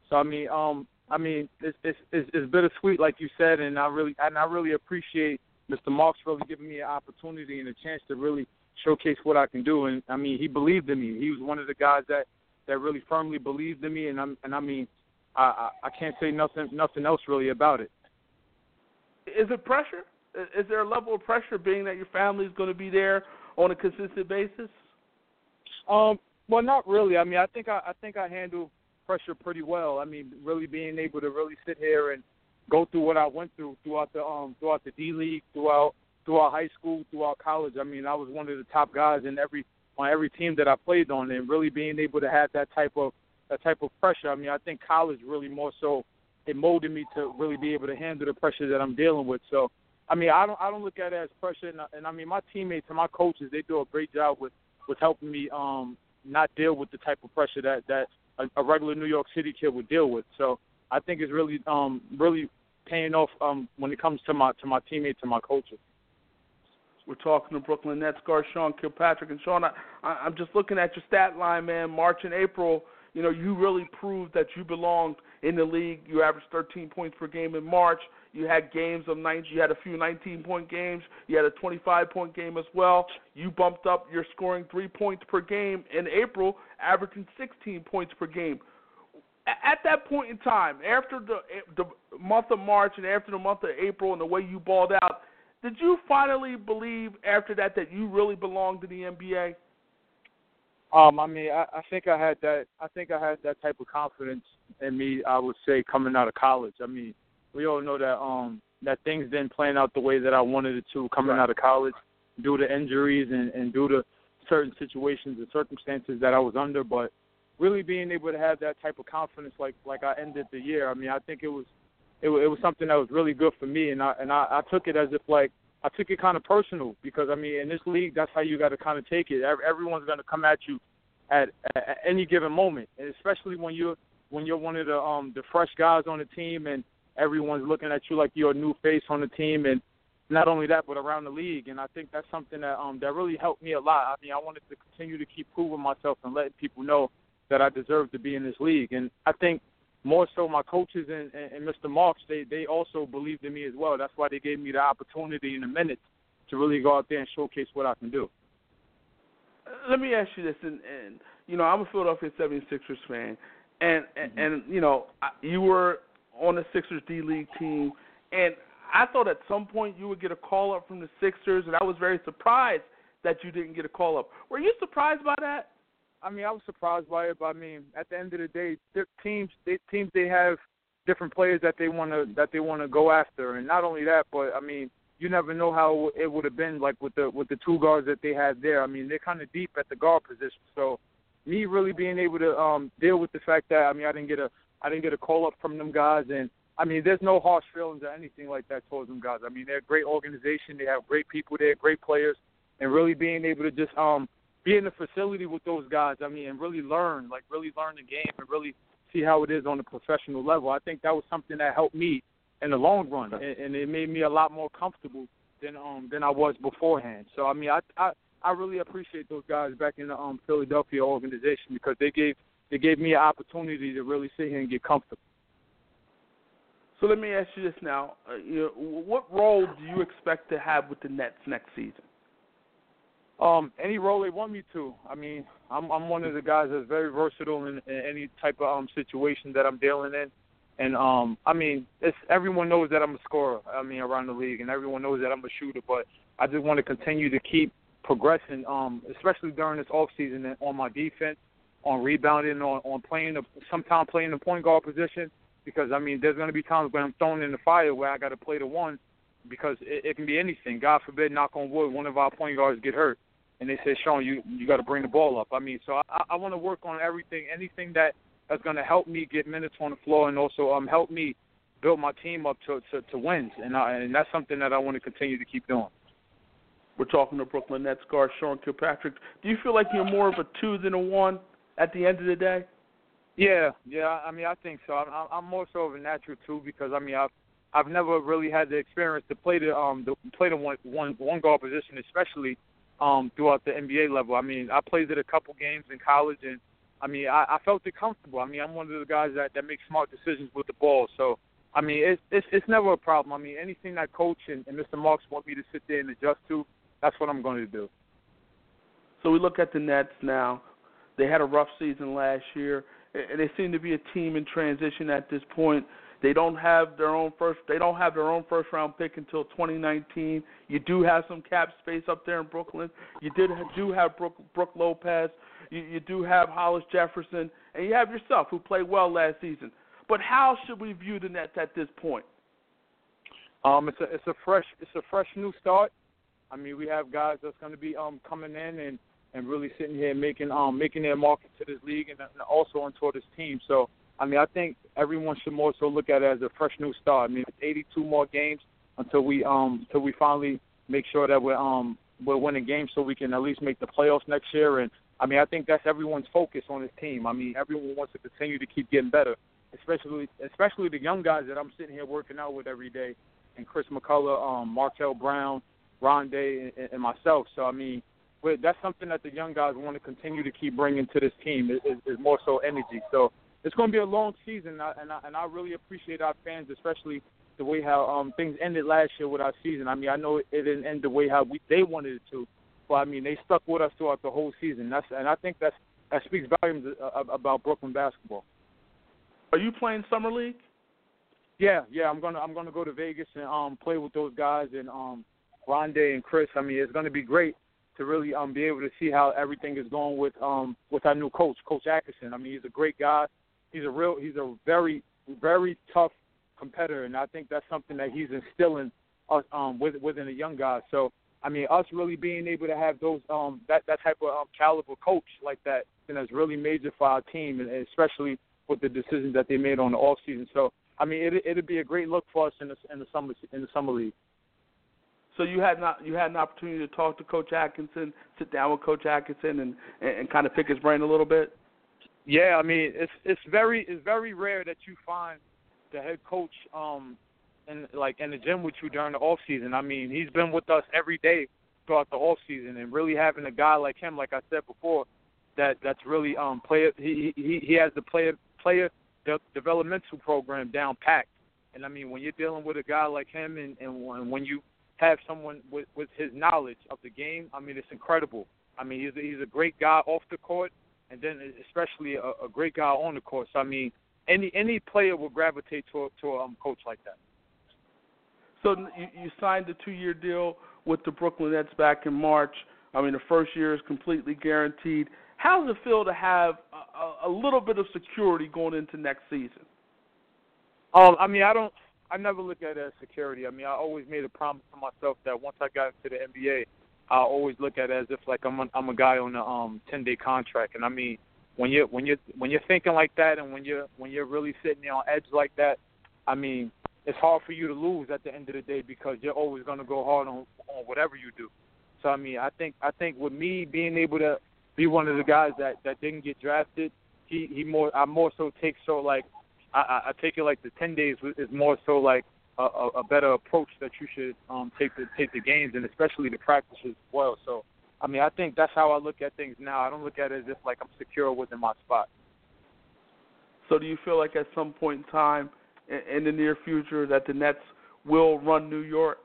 So I mean, um, I mean, it's it's it's, it's bittersweet, like you said, and I really and I really appreciate Mr. Marks really giving me an opportunity and a chance to really showcase what I can do. And I mean, he believed in me. He was one of the guys that that really firmly believed in me, and I'm and I mean, I, I can't say nothing nothing else really about it. Is it pressure? Is there a level of pressure being that your family is going to be there on a consistent basis? Um, well, not really. I mean, I think I, I think I handle pressure pretty well. I mean, really being able to really sit here and go through what I went through throughout the um throughout the D League, throughout throughout high school, throughout college. I mean, I was one of the top guys in every on every team that I played on, and really being able to have that type of that type of pressure. I mean, I think college really more so it molded me to really be able to handle the pressure that I'm dealing with. So, I mean, I don't I don't look at it as pressure, and, and I mean, my teammates and my coaches they do a great job with with helping me um not deal with the type of pressure that that a, a regular New York City kid would deal with. So, I think it's really um really paying off um when it comes to my to my teammates and my coaches. We're talking to Brooklyn Nets guard Sean Kilpatrick. And Sean, I, I'm just looking at your stat line, man. March and April, you know, you really proved that you belonged in the league. You averaged 13 points per game in March. You had games of 19. You had a few 19-point games. You had a 25-point game as well. You bumped up your scoring three points per game in April, averaging 16 points per game. At that point in time, after the the month of March and after the month of April and the way you balled out, did you finally believe after that that you really belonged in the NBA? Um, I mean, I, I think I had that. I think I had that type of confidence in me. I would say coming out of college. I mean, we all know that um that things didn't plan out the way that I wanted it to coming right. out of college, due to injuries and and due to certain situations and circumstances that I was under. But really being able to have that type of confidence, like like I ended the year. I mean, I think it was it, it was something that was really good for me, and I and I, I took it as if like I took it kind of personal because I mean in this league that's how you got to kind of take it. Everyone's going to come at you at, at any given moment, and especially when you're when you're one of the um the fresh guys on the team and everyone's looking at you like you're a new face on the team and not only that but around the league and I think that's something that um that really helped me a lot. I mean I wanted to continue to keep proving myself and letting people know that I deserve to be in this league and I think more so my coaches and, and, and Mr. Marks, they, they also believed in me as well. That's why they gave me the opportunity in a minute to really go out there and showcase what I can do. Let me ask you this, and, and you know I'm a Philadelphia 76ers fan, and mm-hmm. and, and you know you were on the Sixers D League team, and I thought at some point you would get a call up from the Sixers, and I was very surprised that you didn't get a call up. Were you surprised by that? I mean, I was surprised by it, but I mean, at the end of the day, teams they teams they have different players that they want to that they want to go after, and not only that, but I mean, you never know how it would have been like with the with the two guards that they had there. I mean, they're kind of deep at the guard position, so me really being able to um deal with the fact that I mean, I didn't get a I didn't get a call up from them guys, and I mean, there's no harsh feelings or anything like that towards them guys. I mean, they're a great organization. They have great people there, great players, and really being able to just um be in the facility with those guys. I mean, and really learn, like really learn the game and really see how it is on a professional level. I think that was something that helped me in the long run, and, and it made me a lot more comfortable than um than I was beforehand. So I mean, I I I really appreciate those guys back in the um Philadelphia organization because they gave they gave me an opportunity to really sit here and get comfortable. So let me ask you this now: uh, you know, what role do you expect to have with the Nets next season? Um, any role they want me to. I mean, I'm I'm one of the guys that's very versatile in, in any type of um situation that I'm dealing in. And um, I mean, it's everyone knows that I'm a scorer. I mean, around the league, and everyone knows that I'm a shooter. But I just want to continue to keep progressing, um, especially during this off season on my defense, on rebounding, on on playing the sometimes playing the point guard position. Because I mean, there's going to be times when I'm thrown in the fire where I got to play the one, because it, it can be anything. God forbid, knock on wood, one of our point guards get hurt, and they say, Sean, you you got to bring the ball up. I mean, so I I want to work on everything, anything that that's going to help me get minutes on the floor and also um help me build my team up to to, to wins, and I, and that's something that I want to continue to keep doing. We're talking to Brooklyn Nets guard Sean Kilpatrick. Do you feel like you're more of a two than a one at the end of the day? Yeah, yeah. I mean, I think so. I'm, I'm more so of a natural two because I mean, I've I've never really had the experience to play the um the play the one one one guard position, especially um throughout the NBA level. I mean, I played it a couple games in college, and I mean, I, I felt it comfortable. I mean, I'm one of the guys that that makes smart decisions with the ball. So, I mean, it's it's it's never a problem. I mean, anything that coach and, and Mr. Marks want me to sit there and adjust to, that's what I'm going to do. So we look at the Nets now. They had a rough season last year, and they seem to be a team in transition at this point. They don't have their own first. They don't have their own first round pick until 2019. You do have some cap space up there in Brooklyn. You did do have Brook, Brook Lopez. You, you do have Hollis Jefferson, and you have yourself, who played well last season. But how should we view the Nets at this point? Um, it's a it's a fresh it's a fresh new start. I mean, we have guys that's going to be um coming in and and really sitting here making um making their mark into this league and, and also onto this team. So I mean, I think everyone should more so look at it as a fresh new start. I mean, it's 82 more games until we um until we finally make sure that we're um we're winning games so we can at least make the playoffs next year. And I mean, I think that's everyone's focus on this team. I mean, everyone wants to continue to keep getting better, especially especially the young guys that I'm sitting here working out with every day, and Chris McCullough, um, Markel Brown, Rondae, and, and myself. So I mean, but that's something that the young guys want to continue to keep bringing to this team is, is, is more so energy. So it's going to be a long season, and I, and I, and I really appreciate our fans, especially the way how um things ended last year with our season. I mean, I know it didn't end the way how we they wanted it to, but I mean they stuck with us throughout the whole season. That's and I think that's that speaks volumes uh, about Brooklyn basketball. Are you playing summer league? Yeah, yeah. I'm gonna I'm gonna go to Vegas and um play with those guys and um Rondae and Chris. I mean, it's gonna be great to really um be able to see how everything is going with um with our new coach, Coach Atkinson. I mean, he's a great guy he's a real he's a very very tough competitor, and I think that's something that he's instilling us um with, within the young guys. So I mean, us really being able to have those um that that type of um, caliber coach like that, and that's really major for our team, and especially with the decisions that they made on the off season. So I mean, it it'd be a great look for us in the in the summer in the summer league. So you had not you had an opportunity to talk to Coach Atkinson, sit down with Coach Atkinson, and and, and kind of pick his brain a little bit. Yeah, I mean it's it's very it's very rare that you find the head coach um in like in the gym with you during the off season. I mean he's been with us every day throughout the off season, and really having a guy like him, like I said before, that that's really um player he he he has the player player de- developmental program down packed. And I mean when you're dealing with a guy like him, and and when you have someone with with his knowledge of the game, I mean it's incredible. I mean he's a, he's a great guy off the court and then especially a, a great guy on the court. So I mean, any any player will gravitate to to a um, coach like that. So you, you signed a two-year deal with the Brooklyn Nets back in March. I mean, the first year is completely guaranteed. How does it feel to have a, a little bit of security going into next season? Um, I mean, I don't. I never look at it as security. I mean, I always made a promise to myself that once I got into the NBA, I always look at it as if like I'm a, I'm a guy on a um ten day contract, and I mean when you when you when you're thinking like that, and when you're when you're really sitting there on edge like that, I mean it's hard for you to lose at the end of the day because you're always to go hard on on whatever you do. So I mean I think I think with me being able to be one of the guys that that didn't get drafted, he he more I more so take so like I I take it like the ten days is more so like a, a better approach that you should um, take the take the games and especially the practices as well. So, I mean, I think that's how I look at things now. I don't look at it as if like I'm secure within my spot. So, do you feel like at some point in time in, in the near future that the Nets will run New York?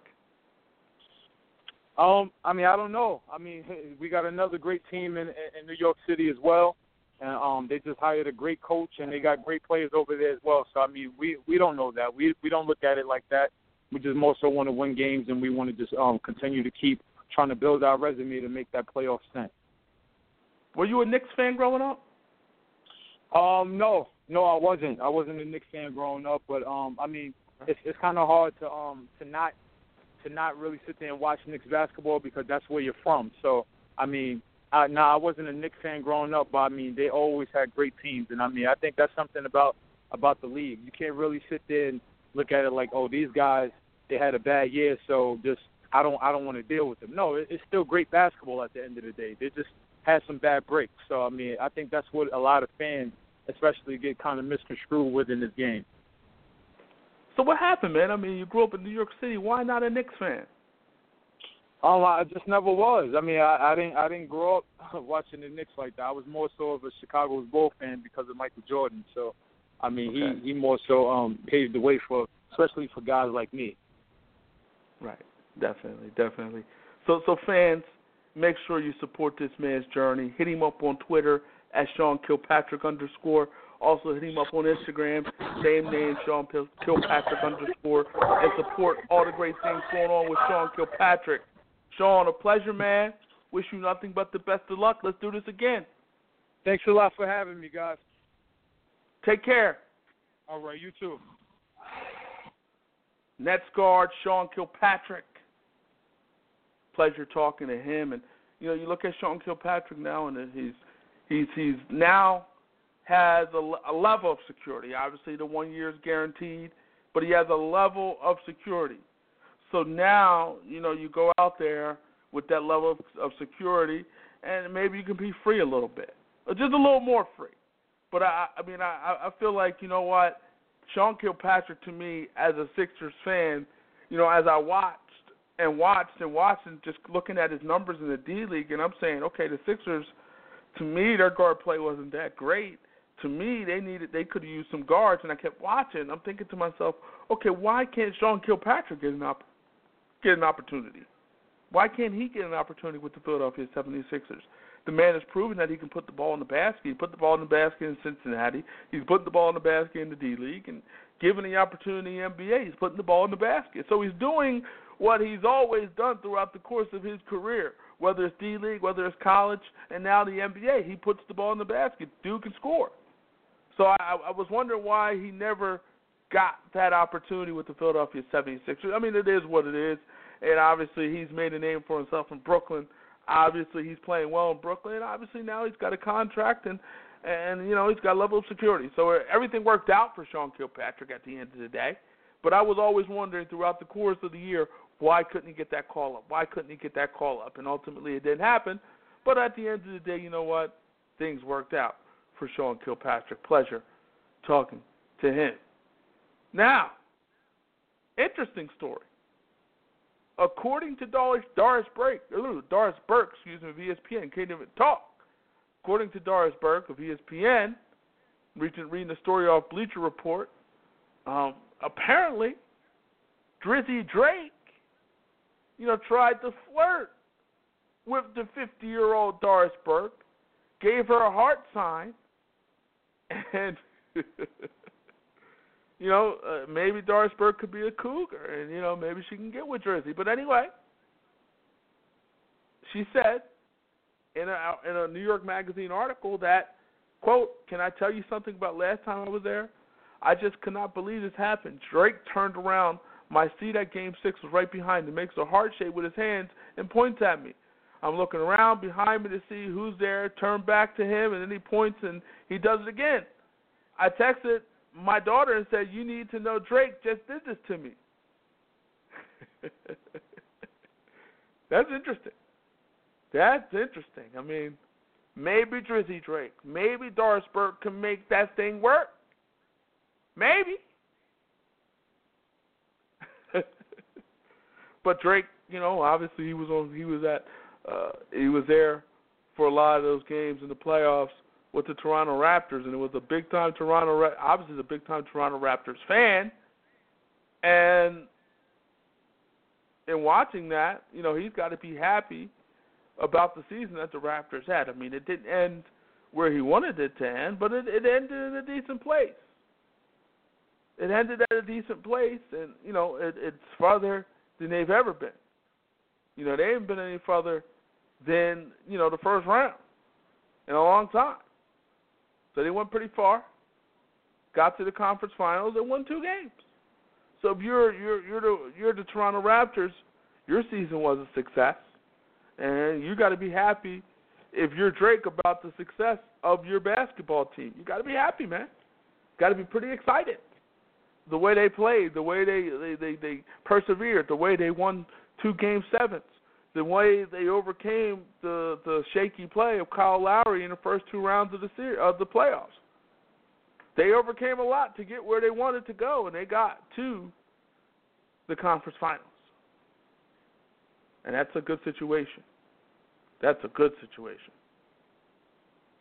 Um, I mean, I don't know. I mean, we got another great team in in New York City as well, and um, they just hired a great coach, and they got great players over there as well. So I mean, we we don't know that. We we don't look at it like that. We just more so want to win games, and we want to just um continue to keep trying to build our resume to make that playoff stint. Were you a Knicks fan growing up? Um, no, no, I wasn't. I wasn't a Knicks fan growing up, but um, I mean, it's it's kind of hard to um to not to not really sit there and watch Knicks basketball because that's where you're from. So I mean, I, now I wasn't a Knicks fan growing up, but I mean they always had great teams, and I mean I think that's something about about the league. You can't really sit there and look at it like, oh, these guys they had a bad year, so just I don't I don't want to deal with them. No, it, it's still great basketball at the end of the day. They just had some bad breaks. So I mean I think that's what a lot of fans, especially, get kind of misconstrued with in this game. So what happened, man? I mean, you grew up in New York City. Why not a Knicks fan? Um, I just never was. I mean, I, I didn't I didn't grow up watching the Knicks like that. I was more so of a Chicago Bulls fan because of Michael Jordan. So, I mean, okay. he he more so um paved the way for especially for guys like me. Right. Definitely, definitely. So so fans, make sure you support this man's journey. Hit him up on Twitter at Sean Kilpatrick underscore. Also hit him up on Instagram, same name, Sean Kilpatrick underscore, and support all the great things going on with Sean Kilpatrick. Sean, a pleasure, man. Wish you nothing but the best of luck. Let's do this again. Thanks a lot for having me, guys. Take care. All right, you too. Nets guard Sean Kilpatrick. Pleasure talking to him, and you know you look at Sean Kilpatrick now, and he's he's he's now has a, a level of security. Obviously, the one year is guaranteed, but he has a level of security. So now, you know, you go out there with that level of, of security, and maybe you can be free a little bit, or just a little more free. But I, I mean, I, I feel like you know what, Sean Kilpatrick to me as a Sixers fan, you know, as I watched and watched and watched and just looking at his numbers in the D League, and I'm saying, okay, the Sixers, to me, their guard play wasn't that great to me, they needed they could have used some guards, and I kept watching. I'm thinking to myself, okay, why can't Sean Kilpatrick get an op- get an opportunity? Why can't he get an opportunity with the Philadelphia 76ers? The man has proven that he can put the ball in the basket. He put the ball in the basket in Cincinnati. He's putting the ball in the basket in the D League, and given the opportunity in the NBA, he's putting the ball in the basket. So he's doing what he's always done throughout the course of his career, whether it's D League, whether it's college, and now the NBA. He puts the ball in the basket. Dude can score. So I, I was wondering why he never got that opportunity with the Philadelphia 76ers. I mean, it is what it is, and obviously he's made a name for himself in Brooklyn. Obviously, he's playing well in Brooklyn, and obviously now he's got a contract and and you know he's got a level of security. So uh, everything worked out for Sean Kilpatrick at the end of the day. But I was always wondering throughout the course of the year why couldn't he get that call up? Why couldn't he get that call up? And ultimately it didn't happen. But at the end of the day, you know what? Things worked out for Sean Kilpatrick. Pleasure talking to him. Now, interesting story. According to Doris, Doris Burke, Doris Burke, excuse me, of ESPN, can't even talk. According to Doris Burke of ESPN, reading, reading the story off Bleacher Report, um, apparently Drizzy Drake, you know, tried to flirt with the 50-year-old Doris Burke, gave her a heart sign, and you know, uh, maybe Doris Burke could be a cougar, and you know, maybe she can get with Drizzy. But anyway, she said in a in a New York Magazine article that quote, "Can I tell you something about last time I was there? I just could not believe this happened. Drake turned around. My seat at Game Six was right behind him. Makes a heart shape with his hands and points at me. I'm looking around behind me to see who's there. Turn back to him, and then he points and he does it again. I texted my daughter and said, "You need to know Drake just did this to me." That's interesting. That's interesting. I mean, maybe Drizzy Drake, maybe Doris Burke can make that thing work. Maybe. but Drake, you know, obviously he was on. He was at. Uh, he was there for a lot of those games in the playoffs with the Toronto Raptors, and it was a big time Toronto, obviously the big time Toronto Raptors fan, and in watching that, you know, he's got to be happy about the season that the Raptors had. I mean, it didn't end where he wanted it to end, but it, it ended in a decent place. It ended at a decent place, and you know, it, it's farther than they've ever been. You know, they haven't been any further than you know the first round in a long time. So they went pretty far, got to the conference finals, and won two games. So if you're you're you're the you're the Toronto Raptors, your season was a success, and you got to be happy if you're Drake about the success of your basketball team. You got to be happy, man. Got to be pretty excited. The way they played, the way they they they, they persevered, the way they won two game sevens, the way they overcame the the shaky play of Kyle Lowry in the first two rounds of the series of the playoffs. They overcame a lot to get where they wanted to go, and they got to the conference finals. And that's a good situation. That's a good situation.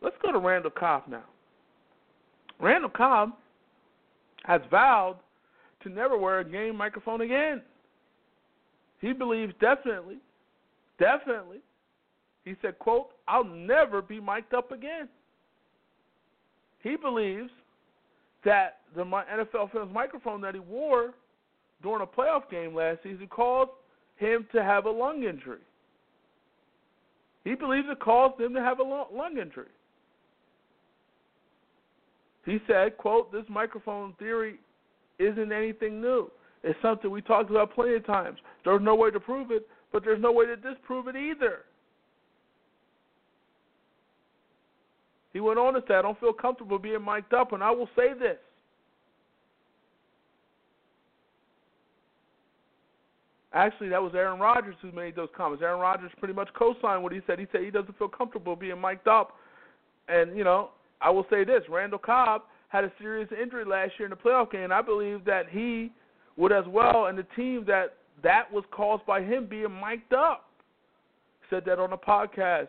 Let's go to Randall Cobb now. Randall Cobb has vowed to never wear a game microphone again. He believes definitely, definitely, he said, quote, I'll never be mic'd up again. He believes that the NFL Films microphone that he wore during a playoff game last season caused him to have a lung injury. He believes it caused him to have a lung injury. He said, quote, this microphone theory isn't anything new. It's something we talked about plenty of times. There's no way to prove it, but there's no way to disprove it either. He went on to say, I don't feel comfortable being mic'd up, and I will say this. Actually, that was Aaron Rodgers who made those comments. Aaron Rodgers pretty much co-signed what he said. He said he doesn't feel comfortable being mic'd up. And, you know, I will say this, Randall Cobb had a serious injury last year in the playoff game, and I believe that he would as well, and the team that that was caused by him being mic'd up. Said that on a podcast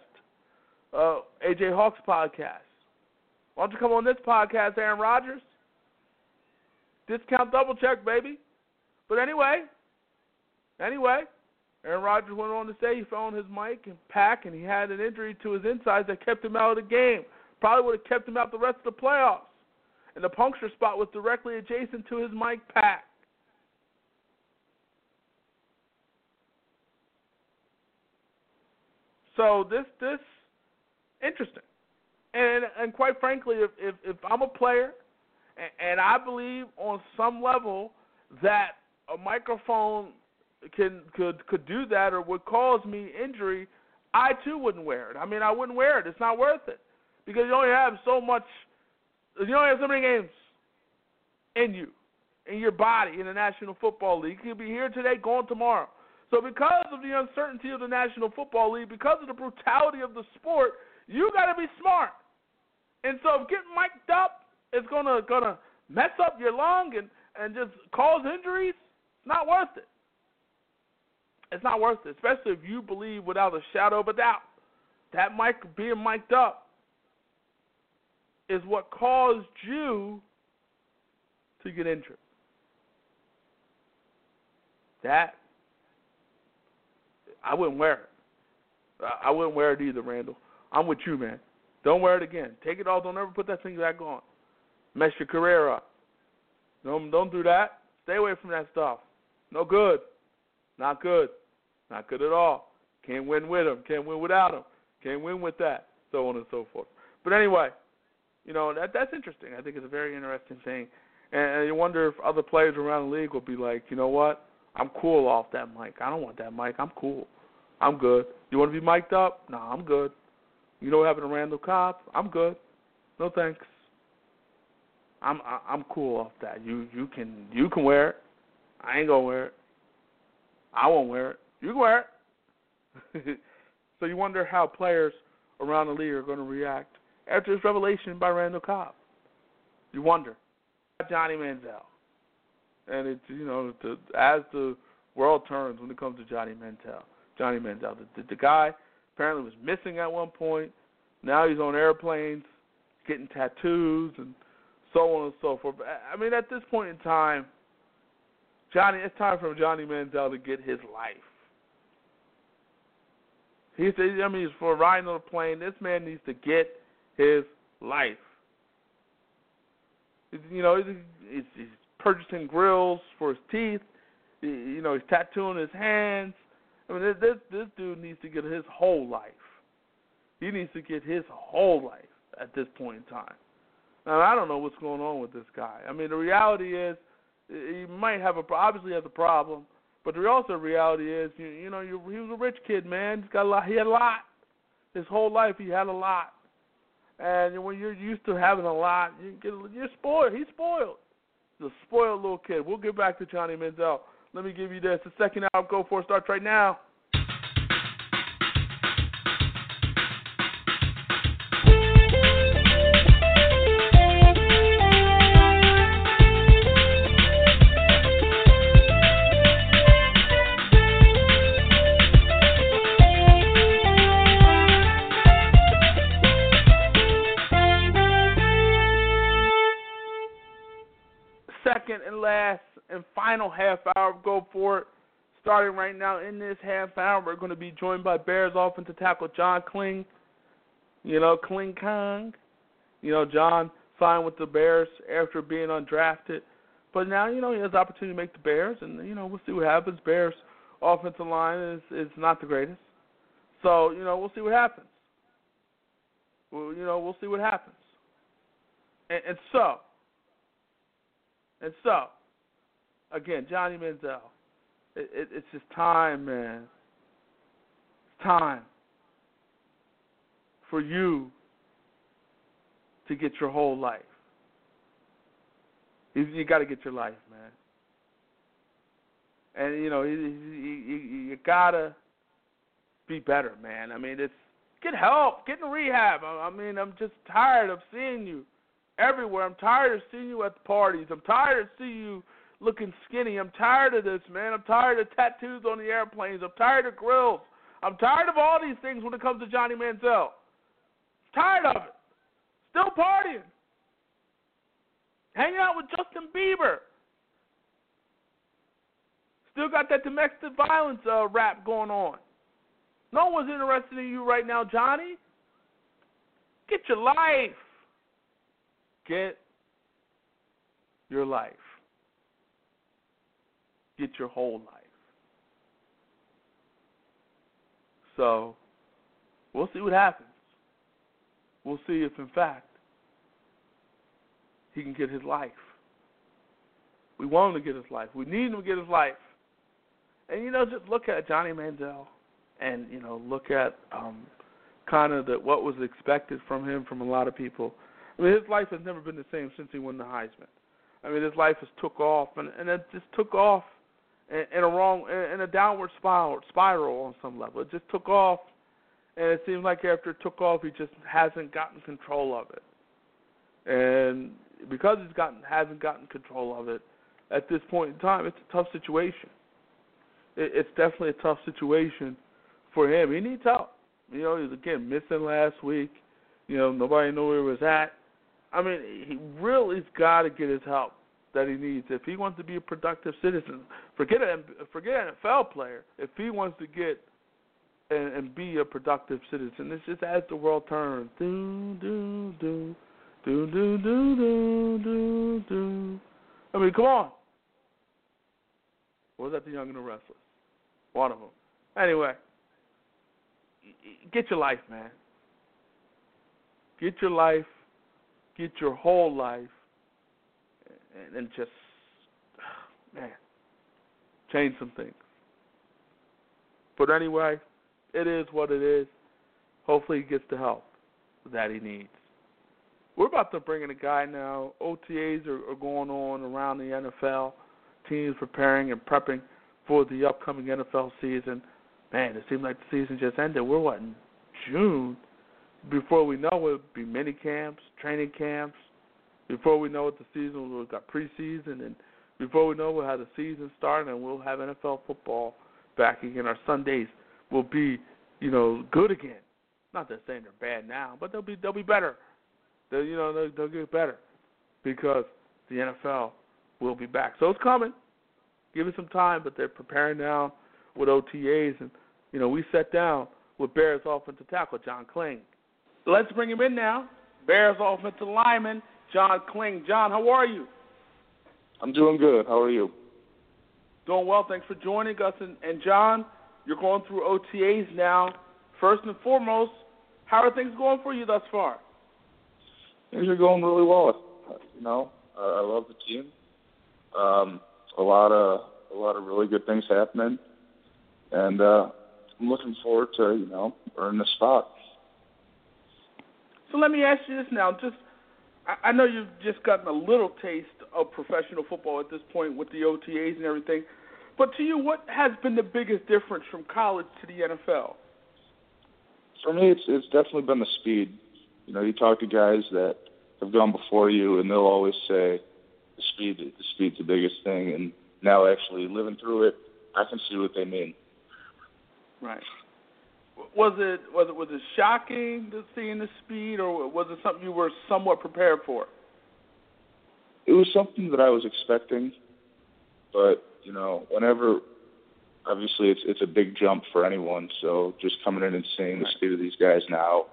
uh, AJ Hawk's podcast. Why don't you come on this podcast, Aaron Rodgers? Discount double check, baby. But anyway, anyway, Aaron Rodgers went on to say he fell on his mic and pack, and he had an injury to his insides that kept him out of the game. Probably would have kept him out the rest of the playoffs. And the puncture spot was directly adjacent to his mic pack. So this this interesting. And and quite frankly, if if, if I'm a player, and, and I believe on some level that a microphone can could could do that or would cause me injury, I too wouldn't wear it. I mean, I wouldn't wear it. It's not worth it because you only have so much. You only have so many games in you, in your body, in the National Football League. You could be here today, gone tomorrow. So because of the uncertainty of the National Football League, because of the brutality of the sport, you got to be smart. And so getting mic'd up is gonna gonna mess up your lung and and just cause injuries, it's not worth it. It's not worth it, especially if you believe without a shadow of a doubt that mic being mic'd up is what caused you to get injured. That I wouldn't wear it. I wouldn't wear it either, Randall. I'm with you, man. Don't wear it again. Take it off. Don't ever put that thing back on. Mess your career up. Don't don't do that. Stay away from that stuff. No good. Not good. Not good at all. Can't win with them. Can't win without them. Can't win with that. So on and so forth. But anyway, you know that that's interesting. I think it's a very interesting thing, and, and you wonder if other players around the league will be like, you know what? I'm cool off that mic. I don't want that mic. I'm cool. I'm good. You want to be mic'd up? No, I'm good. You know what happened to Randall Cobb? I'm good. No thanks. I'm I'm cool off that. You you can you can wear it. I ain't gonna wear it. I won't wear it. You can wear it. so you wonder how players around the league are going to react after this revelation by Randall Cobb. You wonder. Johnny Manziel, and it's you know the, as the world turns when it comes to Johnny Manziel. Johnny Manziel, the, the, the guy apparently was missing at one point. Now he's on airplanes, getting tattoos, and so on and so forth. I mean, at this point in time, Johnny, it's time for Johnny Manziel to get his life. He said, I mean, for riding on a plane, this man needs to get his life. You know, he's, he's purchasing grills for his teeth. You know, he's tattooing his hands. I mean, this this dude needs to get his whole life. He needs to get his whole life at this point in time. Now, I don't know what's going on with this guy. I mean, the reality is he might have a obviously has a problem, but the also reality is you, you know you, he was a rich kid, man. He's got a lot. He had a lot. His whole life he had a lot. And when you're used to having a lot, you get you're spoiled. He's spoiled. A spoiled little kid. We'll get back to Johnny Manziel. Let me give you this. The second hour Go For starts right now. Final half hour Go For It. Starting right now in this half hour, we're going to be joined by Bears offensive tackle John Kling. You know, Kling Kong. You know, John signed with the Bears after being undrafted. But now, you know, he has opportunity to make the Bears, and, you know, we'll see what happens. Bears offensive line is, is not the greatest. So, you know, we'll see what happens. Well, you know, we'll see what happens. And, and so, and so, again, Johnny Manziel, it, it, it's just time, man. It's time for you to get your whole life. You, you got to get your life, man. And you know, you, you, you gotta be better, man. I mean, it's get help, get in rehab. I, I mean, I'm just tired of seeing you everywhere. I'm tired of seeing you at the parties. I'm tired of seeing you looking skinny. I'm tired of this, man. I'm tired of tattoos on the airplanes. I'm tired of grills. I'm tired of all these things when it comes to Johnny Manziel. Tired of it. Still partying. Hanging out with Justin Bieber. Still got that domestic violence uh, rap going on. No one's interested in you right now, Johnny. Get your life. Get your life. Get your whole life. So, we'll see what happens. We'll see if, in fact, he can get his life. We want him to get his life. We need him to get his life. And, you know, just look at Johnny Manziel and, you know, look at um, kind of the, what was expected from him from a lot of people I mean, his life has never been the same since he won the Heisman. I mean, his life has took off, and and it just took off in, a wrong, in a downward spiral, spiral on some level. It just took off, and it seems like after it took off, he just hasn't gotten control of it. And because he's gotten hasn't gotten control of it, at this point in time, it's a tough situation. It, it's definitely a tough situation for him. He needs help. You know, he was again missing last week. You know, nobody knew where he was at. I mean, he really's got to get his help that he needs if he wants to be a productive citizen. Forget a forget an NFL player. If he wants to get and, and be a productive citizen, it's just as the world turns. Do do do do do do do do do. I mean, come on. Was that the Young and the Restless? One of them. Anyway, get your life, man. Get your life get your whole life and, and just man change some things. But anyway, it is what it is. Hopefully, he gets the help that he needs. We're about to bring in a guy now. OTAs are, are going on around the NFL. Teams preparing and prepping for the upcoming NFL season. Man, it seems like the season just ended. We're what in June? before we know it, it'll be mini camps, training camps. Before we know it, the season will got preseason, and before we know we'll have the season starting, and we'll have NFL football back again. Our Sundays will be, you know, good again. Not that saying they're bad now, but they'll be they'll be better. They'll you know they'll, they'll get better because the NFL will be back. So it's coming. Give it some time, but they're preparing now with OTAs, and you know we sat down with Bears offensive tackle John Kling. Let's bring him in now. Bears offensive lineman John Kling. John, how are you? I'm doing good. How are you? Doing well. Thanks for joining us. And, and John, you're going through OTAs now. First and foremost, how are things going for you thus far? Things are going really well. You know, I love the team. Um, a lot of a lot of really good things happening, and uh, I'm looking forward to you know earning the spot. So let me ask you this now. Just I, know you've just gotten a little taste of professional football at this point with the OTAs and everything, but to you, what has been the biggest difference from college to the NFL? For me, it's it's definitely been the speed. You know, you talk to guys that have gone before you, and they'll always say the speed the speed's the biggest thing. And now, actually living through it, I can see what they mean. Right. Was it was it was it shocking to seeing the speed, or was it something you were somewhat prepared for? It was something that I was expecting, but you know, whenever obviously it's it's a big jump for anyone. So just coming in and seeing the speed of these guys now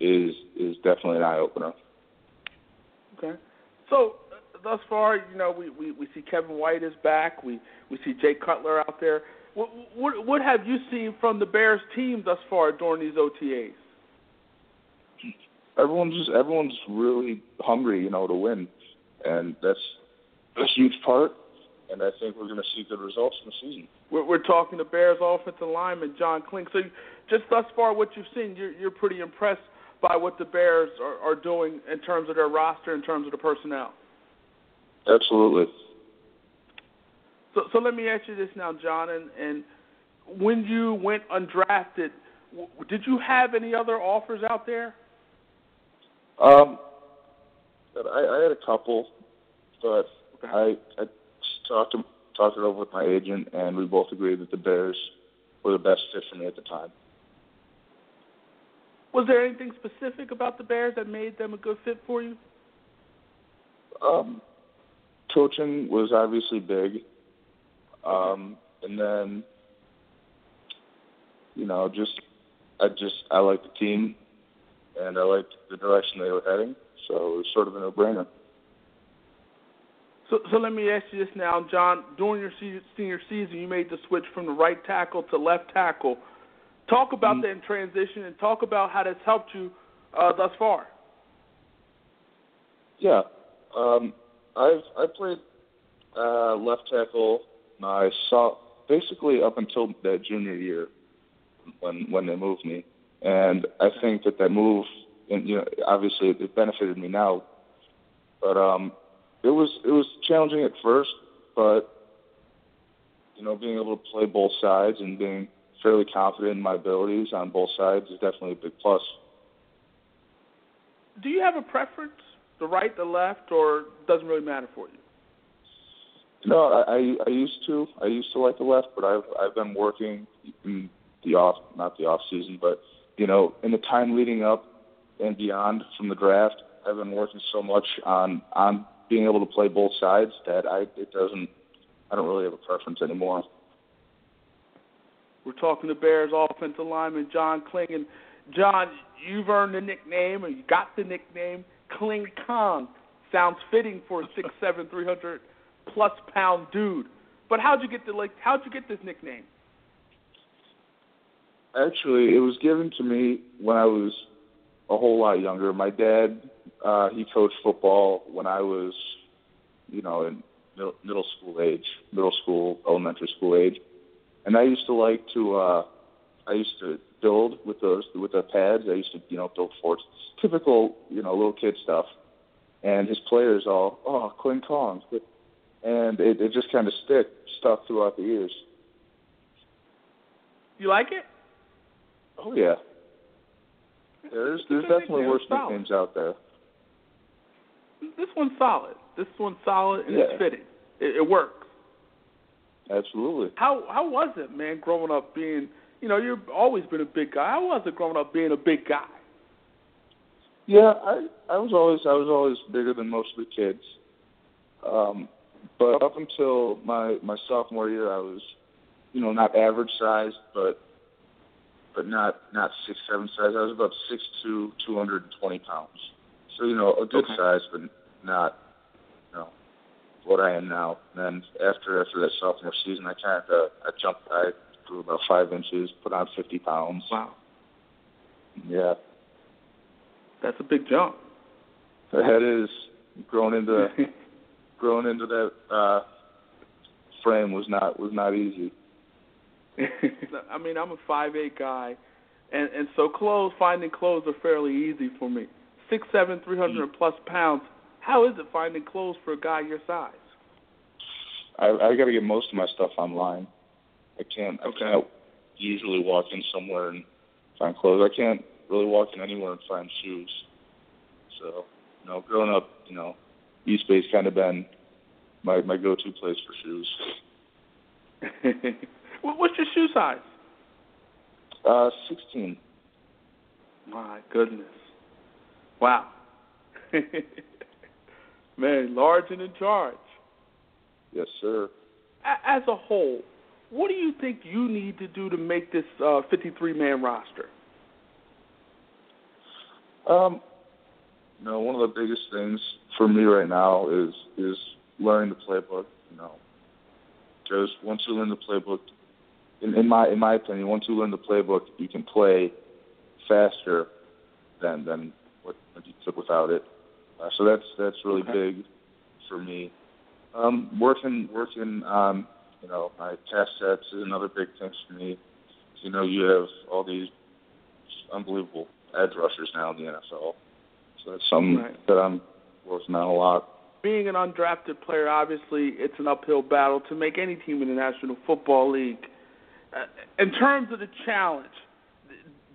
is is definitely an eye opener. Okay. So thus far, you know, we, we, we see Kevin White is back. We we see Jay Cutler out there. What, what what have you seen from the Bears team thus far during these OTAs? Everyone's just everyone's really hungry, you know, to win, and that's a huge part. And I think we're going to see good results in the season. We're, we're talking to Bears offensive lineman John Kling. So, just thus far, what you've seen, you're, you're pretty impressed by what the Bears are, are doing in terms of their roster, in terms of the personnel. Absolutely. So, so let me ask you this now, John. And, and when you went undrafted, w- did you have any other offers out there? Um, I, I had a couple, but I, I talked to, talked it over with my agent, and we both agreed that the Bears were the best fit for me at the time. Was there anything specific about the Bears that made them a good fit for you? Um, coaching was obviously big, um, and then you know, just I just I liked the team, and I liked the direction they were heading, so it was sort of a no-brainer. So, so let me ask you this now, John. During your senior season, you made the switch from the right tackle to left tackle. Talk about mm-hmm. that transition and talk about how that's helped you uh, thus far. Yeah, um, I've I played uh, left tackle my saw basically up until that junior year when when they moved me, and I think that that move, and you know, obviously it benefited me now, but um, it was it was challenging at first, but you know, being able to play both sides and being fairly confident in my abilities on both sides is definitely a big plus. Do you have a preference, the right, the left, or doesn't really matter for you? No, I, I used to. I used to like the left, but I've I've been working in the off not the off season, but you know, in the time leading up and beyond from the draft, I've been working so much on on being able to play both sides that I it doesn't I don't really have a preference anymore. We're talking to Bears offensive lineman John Kling. And John, you've earned the nickname, or you got the nickname Kling Kong. Sounds fitting for a six seven, three hundred plus pound dude. But how'd you get the like? How'd you get this nickname? Actually, it was given to me when I was a whole lot younger. My dad, uh, he coached football when I was, you know, in middle, middle school age, middle school, elementary school age and I used to like to uh I used to build with those with the pads. I used to you know build forts, typical you know little kid stuff. And his players all oh Kling Kong, and it, it just kind of stick stuff throughout the years. You like it? Oh yeah. There's there's definitely worse nicknames out there. This one's solid. This one's solid and yeah. it's fitting. It, it works. Absolutely. How how was it, man, growing up being you know, you've always been a big guy. How was it growing up being a big guy? Yeah, I I was always I was always bigger than most of the kids. Um but up until my my sophomore year, I was, you know, not average sized, but but not not six seven size. I was about six two, two hundred and twenty pounds. So you know, a good Okay. size, but not, you know, what I am now. And then after after that sophomore season, I kind of uh, I jumped. I grew about five inches, put on fifty pounds. Wow, Yeah, that's a big jump. that is growing into growing into that uh, frame was not was not easy. I mean, I'm a five eight guy, and and so clothes finding clothes are fairly easy for me. Six seven, three hundred plus pounds. How is it finding clothes for a guy your size? I I got to get most of my stuff online. I can't I Okay. can't easily walk in somewhere and find clothes. I can't really walk in anywhere and find shoes. So, you know, growing up, you know, Eastbay's kind of been my my go-to place for shoes. What's your shoe size? Uh, 16. My goodness. Wow. Man, large and in charge. Yes, sir. As a whole, what do you think you need to do to make this uh, 53-man roster? Um, you know, one of the biggest things for me right now is is learning the playbook. You know, because once you learn the playbook, in, in my in my opinion, once you learn the playbook, you can play faster than than what, what you could without it. Uh, so that's that's really Okay. big for me. Um, working working on you know my pass sets is another big thing for me. You know, you have all these unbelievable edge rushers now in the NFL. That's something Right. that I'm working on a lot. Being an undrafted player, obviously, it's an uphill battle to make any team in the National Football League. Uh, in terms of the challenge,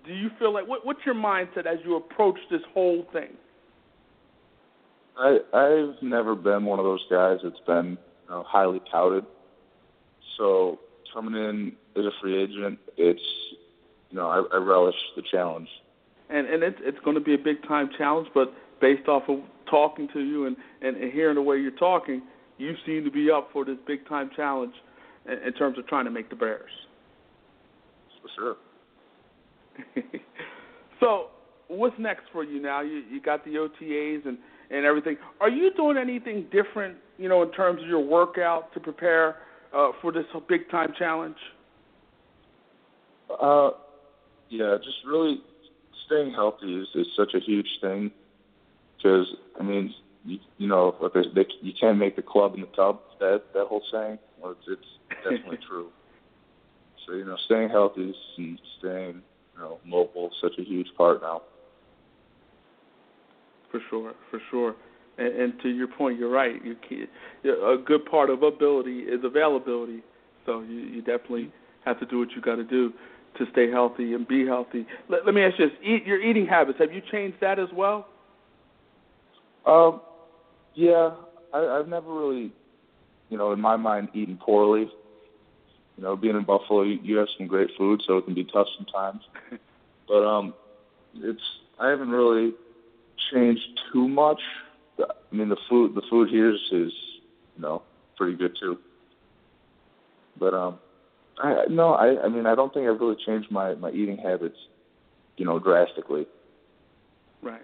do you feel like what, what's your mindset as you approach this whole thing? I I've never been one of those guys that's been you know, highly touted. So coming in as a free agent, it's you know I, I relish the challenge. And and it's it's going to be a big time challenge. But based off of talking to you and, and and hearing the way you're talking, you seem to be up for this big time challenge in, in terms of trying to make the Bears. For sure. so what's next for you now? You you got the OTAs and and everything. Are you doing anything different? You know, in terms of your workout to prepare uh, for this big time challenge. Uh, yeah, just really staying healthy is, is such a huge thing. Because I mean, you, you know, what they, they, you can't make the club in the tub. That that whole saying, well, it's, it's definitely true. So you know, staying healthy and staying you know mobile is such a huge part now. For sure, for sure. And, and to your point, you're right. You can't, a good part of ability is availability. So you, you definitely have to do what you got to do to stay healthy and be healthy. Let, let me ask you this: Eat, your eating habits. Have you changed that as well? Um, yeah, I, I've never really, you know, in my mind, eaten poorly. You know, being in Buffalo, you, you have some great food, so it can be tough sometimes. but um, it's I haven't really changed too much. I mean, the food the food here is, is you know pretty good too. But um, I no, I I mean I don't think I've really changed my my eating habits, you know, drastically. Right.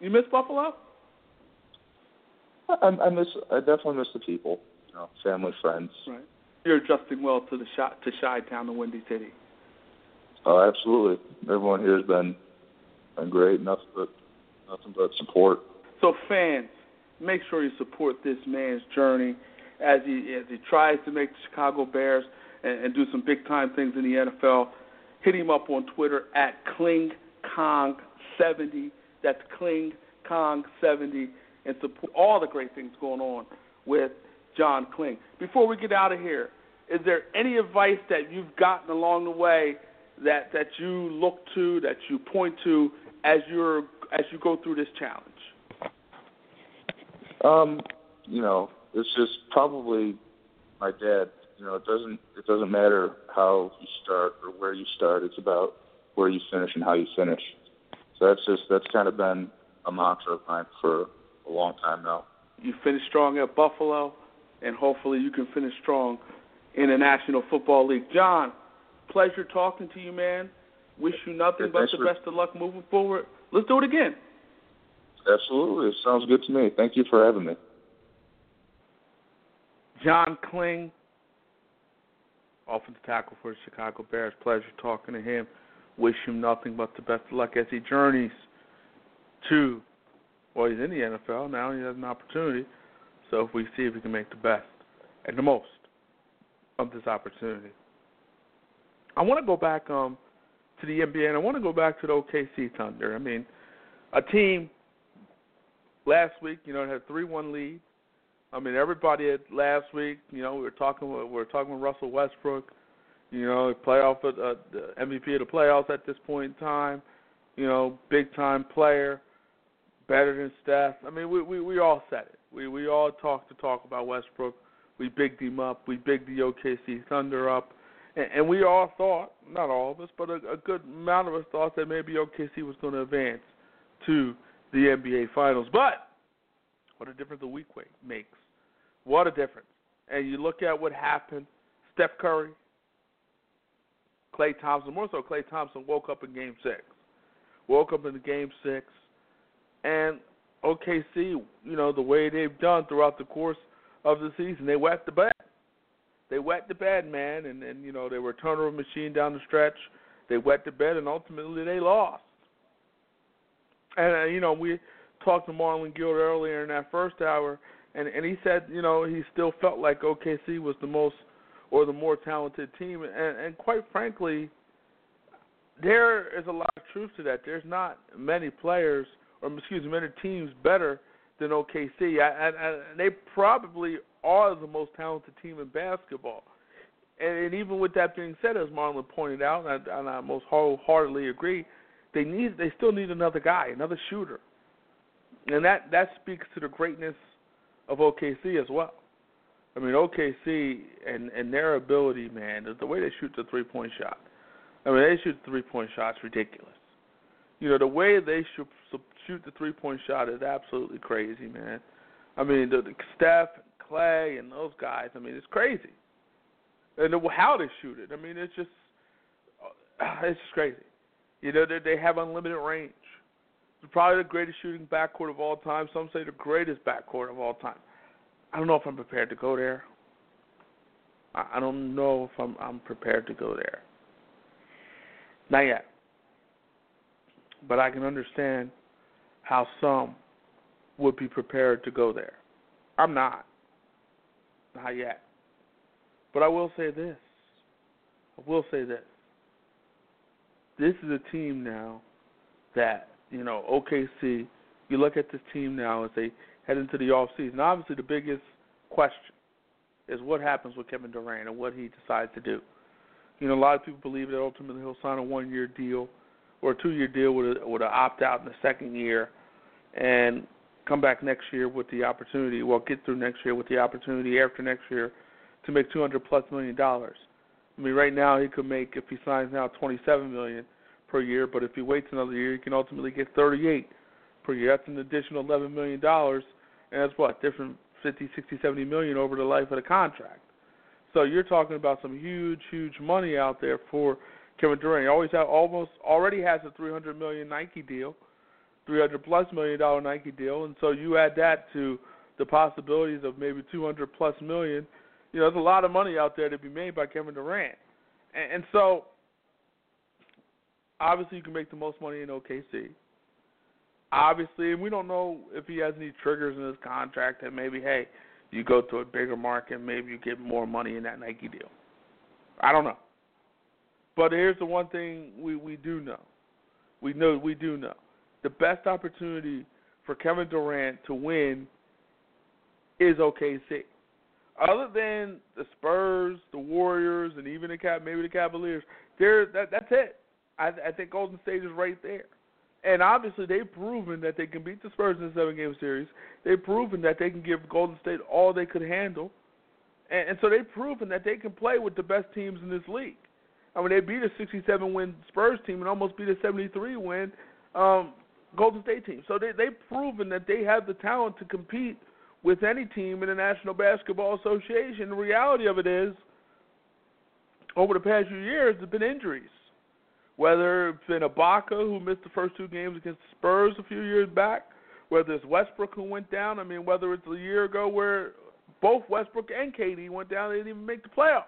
You miss Buffalo? I, I miss I definitely miss the people, you know, family, friends. Right. You're adjusting well to the Chi to Chi Town and Windy City. Oh, absolutely. Everyone here has been been great. Nothing but nothing but support. So fans, make sure you support this man's journey as he as he tries to make the Chicago Bears and, and do some big time things in the NFL. Hit him up on Twitter at KlingKong70. That's KlingKong70 and support all the great things going on with John Kling. Before we get out of here, is there any advice that you've gotten along the way that that you look to, that you point to as you're as you go through this challenge? Um, you know, it's just probably my dad. You know, it doesn't it doesn't matter how you start or where you start. It's about where you finish and how you finish. So that's just that's kind of been a mantra of mine for a long time now. You finished strong at Buffalo. and hopefully you can finish strong in the National Football League. John, pleasure talking to you, man. Wish you nothing Yeah, but the for- best of luck moving forward. Let's do it again. Absolutely. It sounds good to me. Thank you for having me. John Kling, offensive tackle for the Chicago Bears. Pleasure talking to him. Wish him nothing but the best of luck as he journeys to, well, he's in the NFL now. He has an opportunity. So if we see if he can make the best and the most of this opportunity. I want to go back um, to the NBA, and I want to go back to the OKC Thunder. I mean, a team last week, you know, had a three-one lead. I mean, everybody had last week. You know, we were talking. We were talking with Russell Westbrook. You know, playoff, uh, the MVP of the playoffs at this point in time. You know, big time player, better than Steph. I mean, we we we all said it. We we all talked to talk about Westbrook. We bigged him up. We bigged the OKC Thunder up, and, and we all thought, not all of us, but a, a good amount of us thought that maybe OKC was going to advance to the NBA Finals. But what a difference a week makes. What a difference. And you look at what happened. Steph Curry, Klay Thompson, more so Klay Thompson woke up in game six. Woke up in game six. And OKC, you know, the way they've done throughout the course of the season, they wet the bed. They wet the bed, man, and, and you know, they were a turnover machine down the stretch. They wet the bed and ultimately they lost. And uh, you know, we talked to Marlon Gill earlier in that first hour, and and he said, you know, he still felt like OKC was the most or the more talented team, and and quite frankly, there is a lot of truth to that. There's not many players, or excuse me, many teams better than OKC, I, and, they probably are the most talented team in basketball. And, and even with that being said, as Marlon pointed out, and I, and I most wholeheartedly agree, they need they still need another guy, another shooter, and that that speaks to the greatness of OKC as well. I mean OKC and and their ability, man, the, way they shoot the three point shot. I mean they shoot three point shots ridiculous. You know the way they shoot shoot the three point shot is absolutely crazy, man. I mean the, the Steph, Klay, and those guys. I mean it's crazy, and the, how they shoot it. I mean it's just uh, it's just crazy. You know, they, they have unlimited range. Probably the greatest shooting backcourt of all time. Some say the greatest backcourt of all time. I don't know if I'm prepared to go there. I don't know if I'm I'm prepared to go there. Not yet. But I can understand how some would be prepared to go there. I'm not. Not yet. But I will say this. I will say this this is a team now that, you know, OKC, you look at this team now as they head into the off season. Obviously the biggest question is what happens with Kevin Durant and what he decides to do. You know, a lot of people believe that ultimately he'll sign a one year deal or a two year deal with a with an opt out in the second year and come back next year with the opportunity well get through next year with the opportunity after next year to make two hundred plus million dollars. I mean, right now he could make if he signs now twenty-seven million per year, but if he waits another year, he can ultimately get thirty-eight per year. That's an additional eleven million dollars, and that's what different fifty, sixty, seventy million over the life of the contract. So you're talking about some huge, huge money out there for Kevin Durant. He always have almost already has a three hundred million Nike deal, three hundred plus million dollar Nike deal, and so you add that to the possibilities of maybe two hundred plus million you know, there's a lot of money out there to be made by Kevin Durant. And, and so, obviously, you can make the most money in OKC. Obviously, and we don't know if he has any triggers in his contract that maybe, hey, you go to a bigger market, maybe you get more money in that Nike deal. I don't know. But here's the one thing we, we do know. We know we do know. The best opportunity for Kevin Durant to win is OKC other than the Spurs, the Warriors, and even the Cap, maybe the Cavaliers, there that that's it. I, I think Golden State is right there, and obviously they've proven that they can beat the Spurs in a seven-game series. They've proven that they can give Golden State all they could handle, and, and so they've proven that they can play with the best teams in this league. I mean, they beat a 67-win Spurs team and almost beat a 73-win um, Golden State team. So they they've proven that they have the talent to compete with any team in the National Basketball Association. The reality of it is, over the past few years, there's been injuries. Whether it's been Ibaka, who missed the first two games against the Spurs a few years back, whether it's Westbrook who went down. I mean, whether it's a year ago where both Westbrook and KD went down, they didn't even make the playoffs.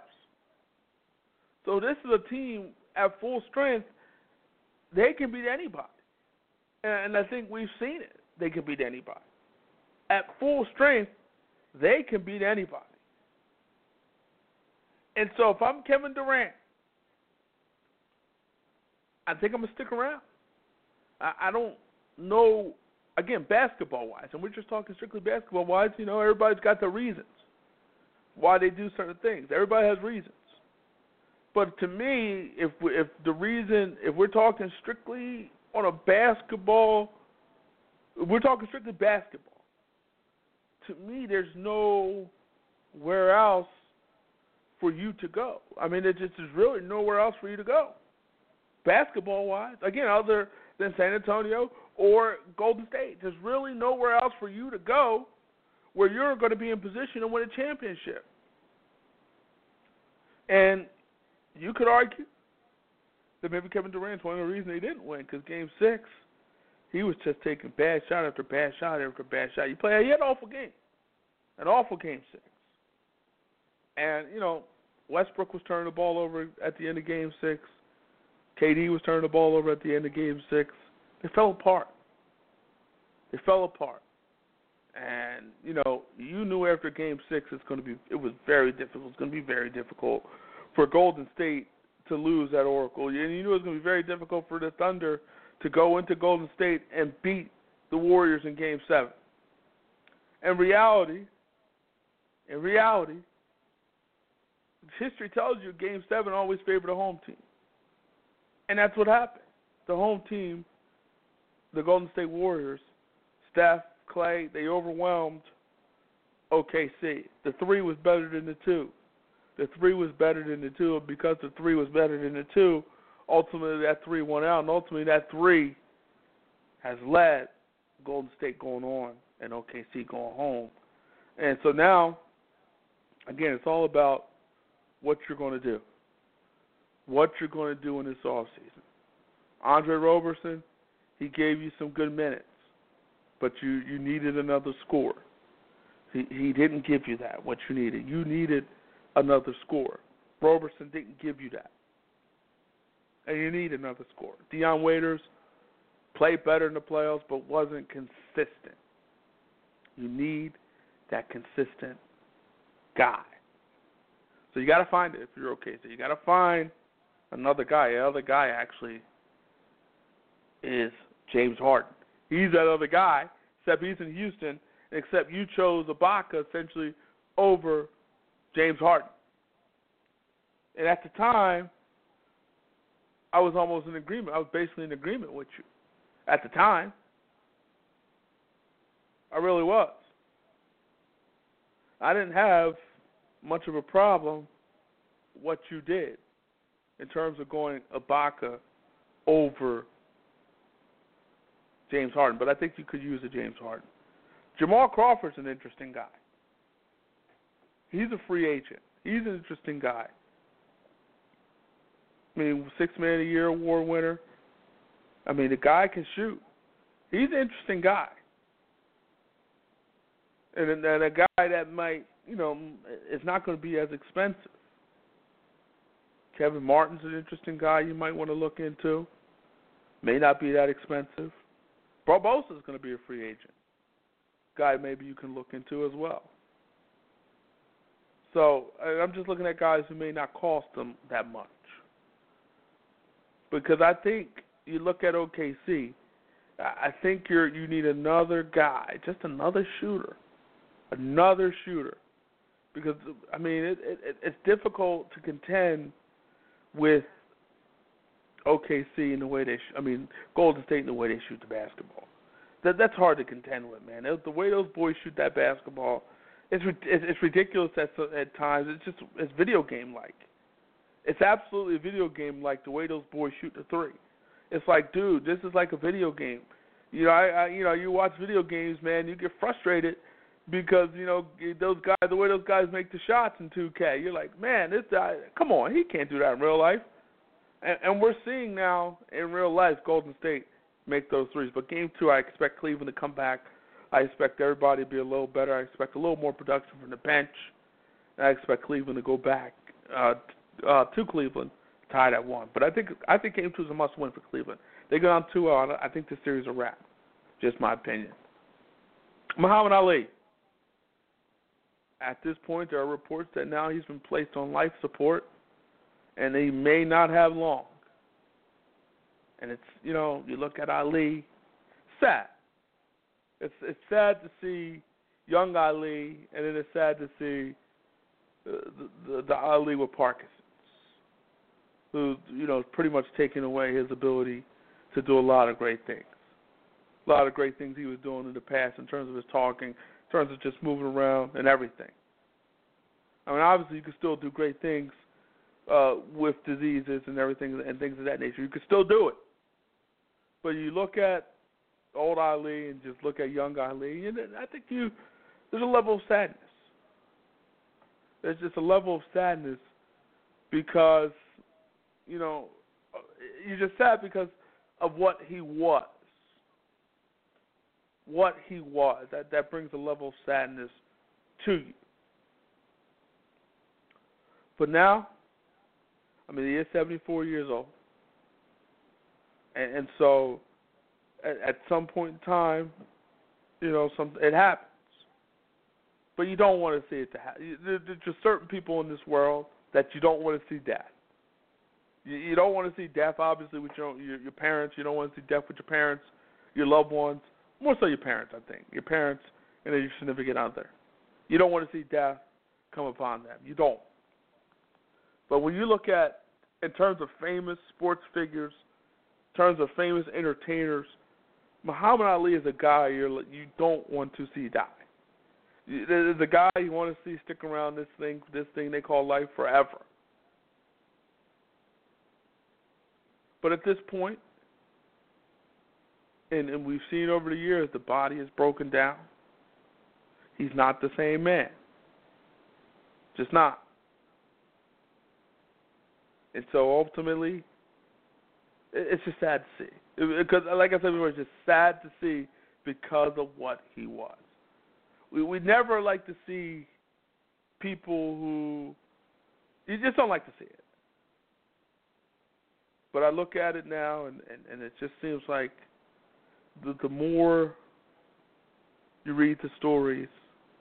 So this is a team at full strength. They can beat anybody, and I think we've seen it. They can beat anybody at full strength. They can beat anybody. And so if I'm Kevin Durant, I think I'm gonna stick around. I, I don't know again basketball wise, and we're just talking strictly basketball wise. You know, everybody's got their reasons why they do certain things. Everybody has reasons. But to me, if we, if the reason, if we're talking strictly on a basketball, we're talking strictly basketball. To me, there's no where else for you to go. I mean, it just there's really nowhere else for you to go, basketball wise. Again, other than San Antonio or Golden State, there's really nowhere else for you to go where you're going to be in position to win a championship. And you could argue that maybe Kevin Durant's one of the reasons he didn't win because Game Six, he was just taking bad shot after bad shot after bad shot. You play, he had an awful game, an awful Game Six, and you know Westbrook was turning the ball over at the end of Game Six. KD was turning the ball over at the end of Game Six. They fell apart. They fell apart. And you know, you knew after Game Six it's to be it was very difficult. It's to be very difficult for Golden State to lose at Oracle. And you knew it was to be very difficult for the Thunder to go into Golden State and beat the Warriors in Game Seven. In reality, in reality, history tells you Game Seven always favored the home team, and that's what happened. The home team, the Golden State Warriors, Steph, Klay, they overwhelmed OKC. The three was better than the two. The three was better than the two, and because the three was better than the two, ultimately that three won out, and ultimately that three has led Golden State going on and OKC going home. And so now, again, it's all about what you're going to do. What you're going to do in this off season. Andre Roberson, he gave you some good minutes but you you needed another score. He he didn't give you that what you needed. You needed another score. Roberson didn't give you that, and you need another score. Dion Waiters played better in the playoffs, but wasn't consistent. You need that consistent guy. So you got to find it if you're okay. So you got to find another guy. The other guy actually is James Harden he's that other guy, except he's in Houston, except you chose Ibaka essentially over James Harden. And at the time, I was almost in agreement. I was basically in agreement with you. At the time, I really was. I didn't have much of a problem what you did in terms of going Ibaka over James Harden, but I think you could use a James Harden. Jamal Crawford's an interesting guy. He's a free agent. He's an interesting guy. I mean, six man a year award winner. I mean, the guy can shoot. He's an interesting guy. And, and a guy that might, you know, is not going to be as expensive. Kevin Martin's an interesting guy you might want to look into. May not be that expensive. Barbosa is going to be a free agent. Guy maybe you can look into as well. So I'm just looking at guys who may not cost them that much. Because I think you look at OKC, I think you're you need another guy, just another shooter, another shooter. Because I mean, it, it, it's difficult to contend with OKC in the way they, sh- I mean, Golden State in the way they shoot the basketball. That that's hard to contend with, man. The way those boys shoot that basketball, it's it's ridiculous at at times. It's just it's video game like. It's absolutely a video game like the way those boys shoot the three. It's like, dude, this is like a video game. You know, I, I you know, you watch video games, man. You get frustrated because you know those guys, the way those guys make the shots in 2K, you're like, man, this guy, come on, he can't do that in real life. And, and we're seeing now in real life Golden State make those threes. But game two, I expect Cleveland to come back. I expect everybody to be a little better. I expect a little more production from the bench. And I expect Cleveland to go back uh, uh, to Cleveland tied at one. But I think I think game two is a must win for Cleveland. They go two zero. I think the series is a wrap. Just my opinion. Muhammad Ali. At this point, there are reports that now he's been placed on life support, and he may not have long. And it's you know you look at Ali, sad. It's it's sad to see young Ali, and it is sad to see uh, the the, the Ali with Parkinson's, who you know pretty much taking away his ability to do a lot of great things. A lot of great things he was doing in the past in terms of his talking, terms of just moving around and everything. I mean, obviously, you can still do great things uh, with diseases and everything and things of that nature. You can still do it. But you look at old Ali and just look at young Ali, and I think you there's a level of sadness. There's just a level of sadness because you know you're just sad because of what he was. What he was. That that brings a level of sadness to you. But now, I mean, he is 74 years old, and, and so at, at some point in time, you know, some it happens. But you don't want to see it to happen. There's just certain people in this world that you don't want to see death. You, you don't want to see death, obviously, with your your parents. You don't want to see death with your parents, your loved ones. More so, your parents, I think. Your parents and your significant other. You don't want to see death come upon them. You don't. But when you look at, in terms of famous sports figures, in terms of famous entertainers, Muhammad Ali is a guy you're you don't want to see die. There's a guy you want to see stick around this thing, this thing they call life forever. But at this point, and, and we've seen over the years, the body is broken down. He's not the same man. Just not. And so ultimately, it's just sad to see. Because, like I said before, it's just sad to see because of what he was. We we never like to see people who you just don't like to see it. But I look at it now, and and, and it just seems like the the more you read the stories,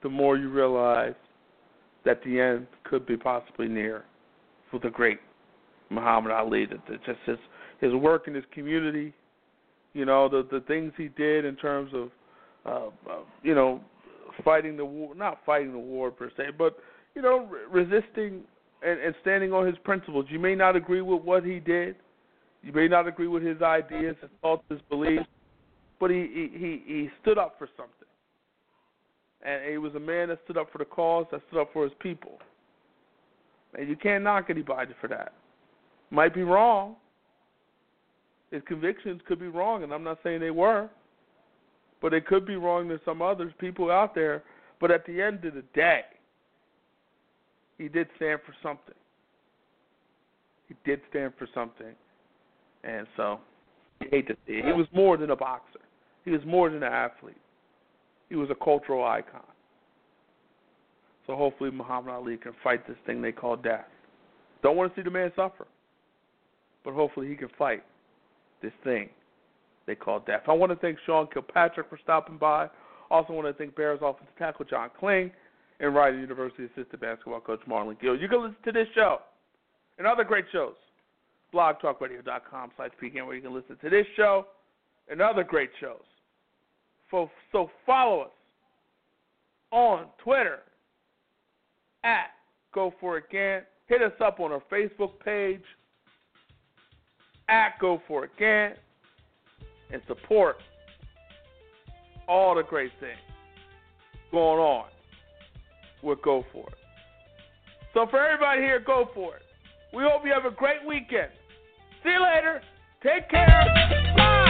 the more you realize that the end could be possibly near for the great Muhammad Ali. That, just his his work in his community, you know, the the things he did in terms of, uh, uh, you know, fighting the war, not fighting the war per se, but you know, re- resisting and, and standing on his principles. You may not agree with what he did, you may not agree with his ideas, his thoughts, his beliefs, but he he he stood up for something, and he was a man that stood up for the cause, that stood up for his people, and you can't knock anybody for that. Might be wrong. His convictions could be wrong, and I'm not saying they were, but it could be wrong to some others, people out there. But at the end of the day, he did stand for something. He did stand for something, and so you hate to see it. He was more than a boxer. He was more than an athlete. He was a cultural icon. So hopefully Muhammad Ali can fight this thing they call death. Don't want to see the man suffer but hopefully he can fight this thing they call death. I want to thank Sean Kilpatrick for stopping by. Also want to thank Bears offensive tackle John Kling and Rider University assistant basketball coach Marlon Gill. You can listen to this show and other great shows. blogtalkradio.com slash PGAM where you can listen to this show and other great shows. So, follow us on Twitter at Go For It Gant. Hit us up on our Facebook page at Go For It Gant and support all the great things going on with Go For It. So for everybody here, go for it. We hope you have a great weekend. See you later. Take care. Bye.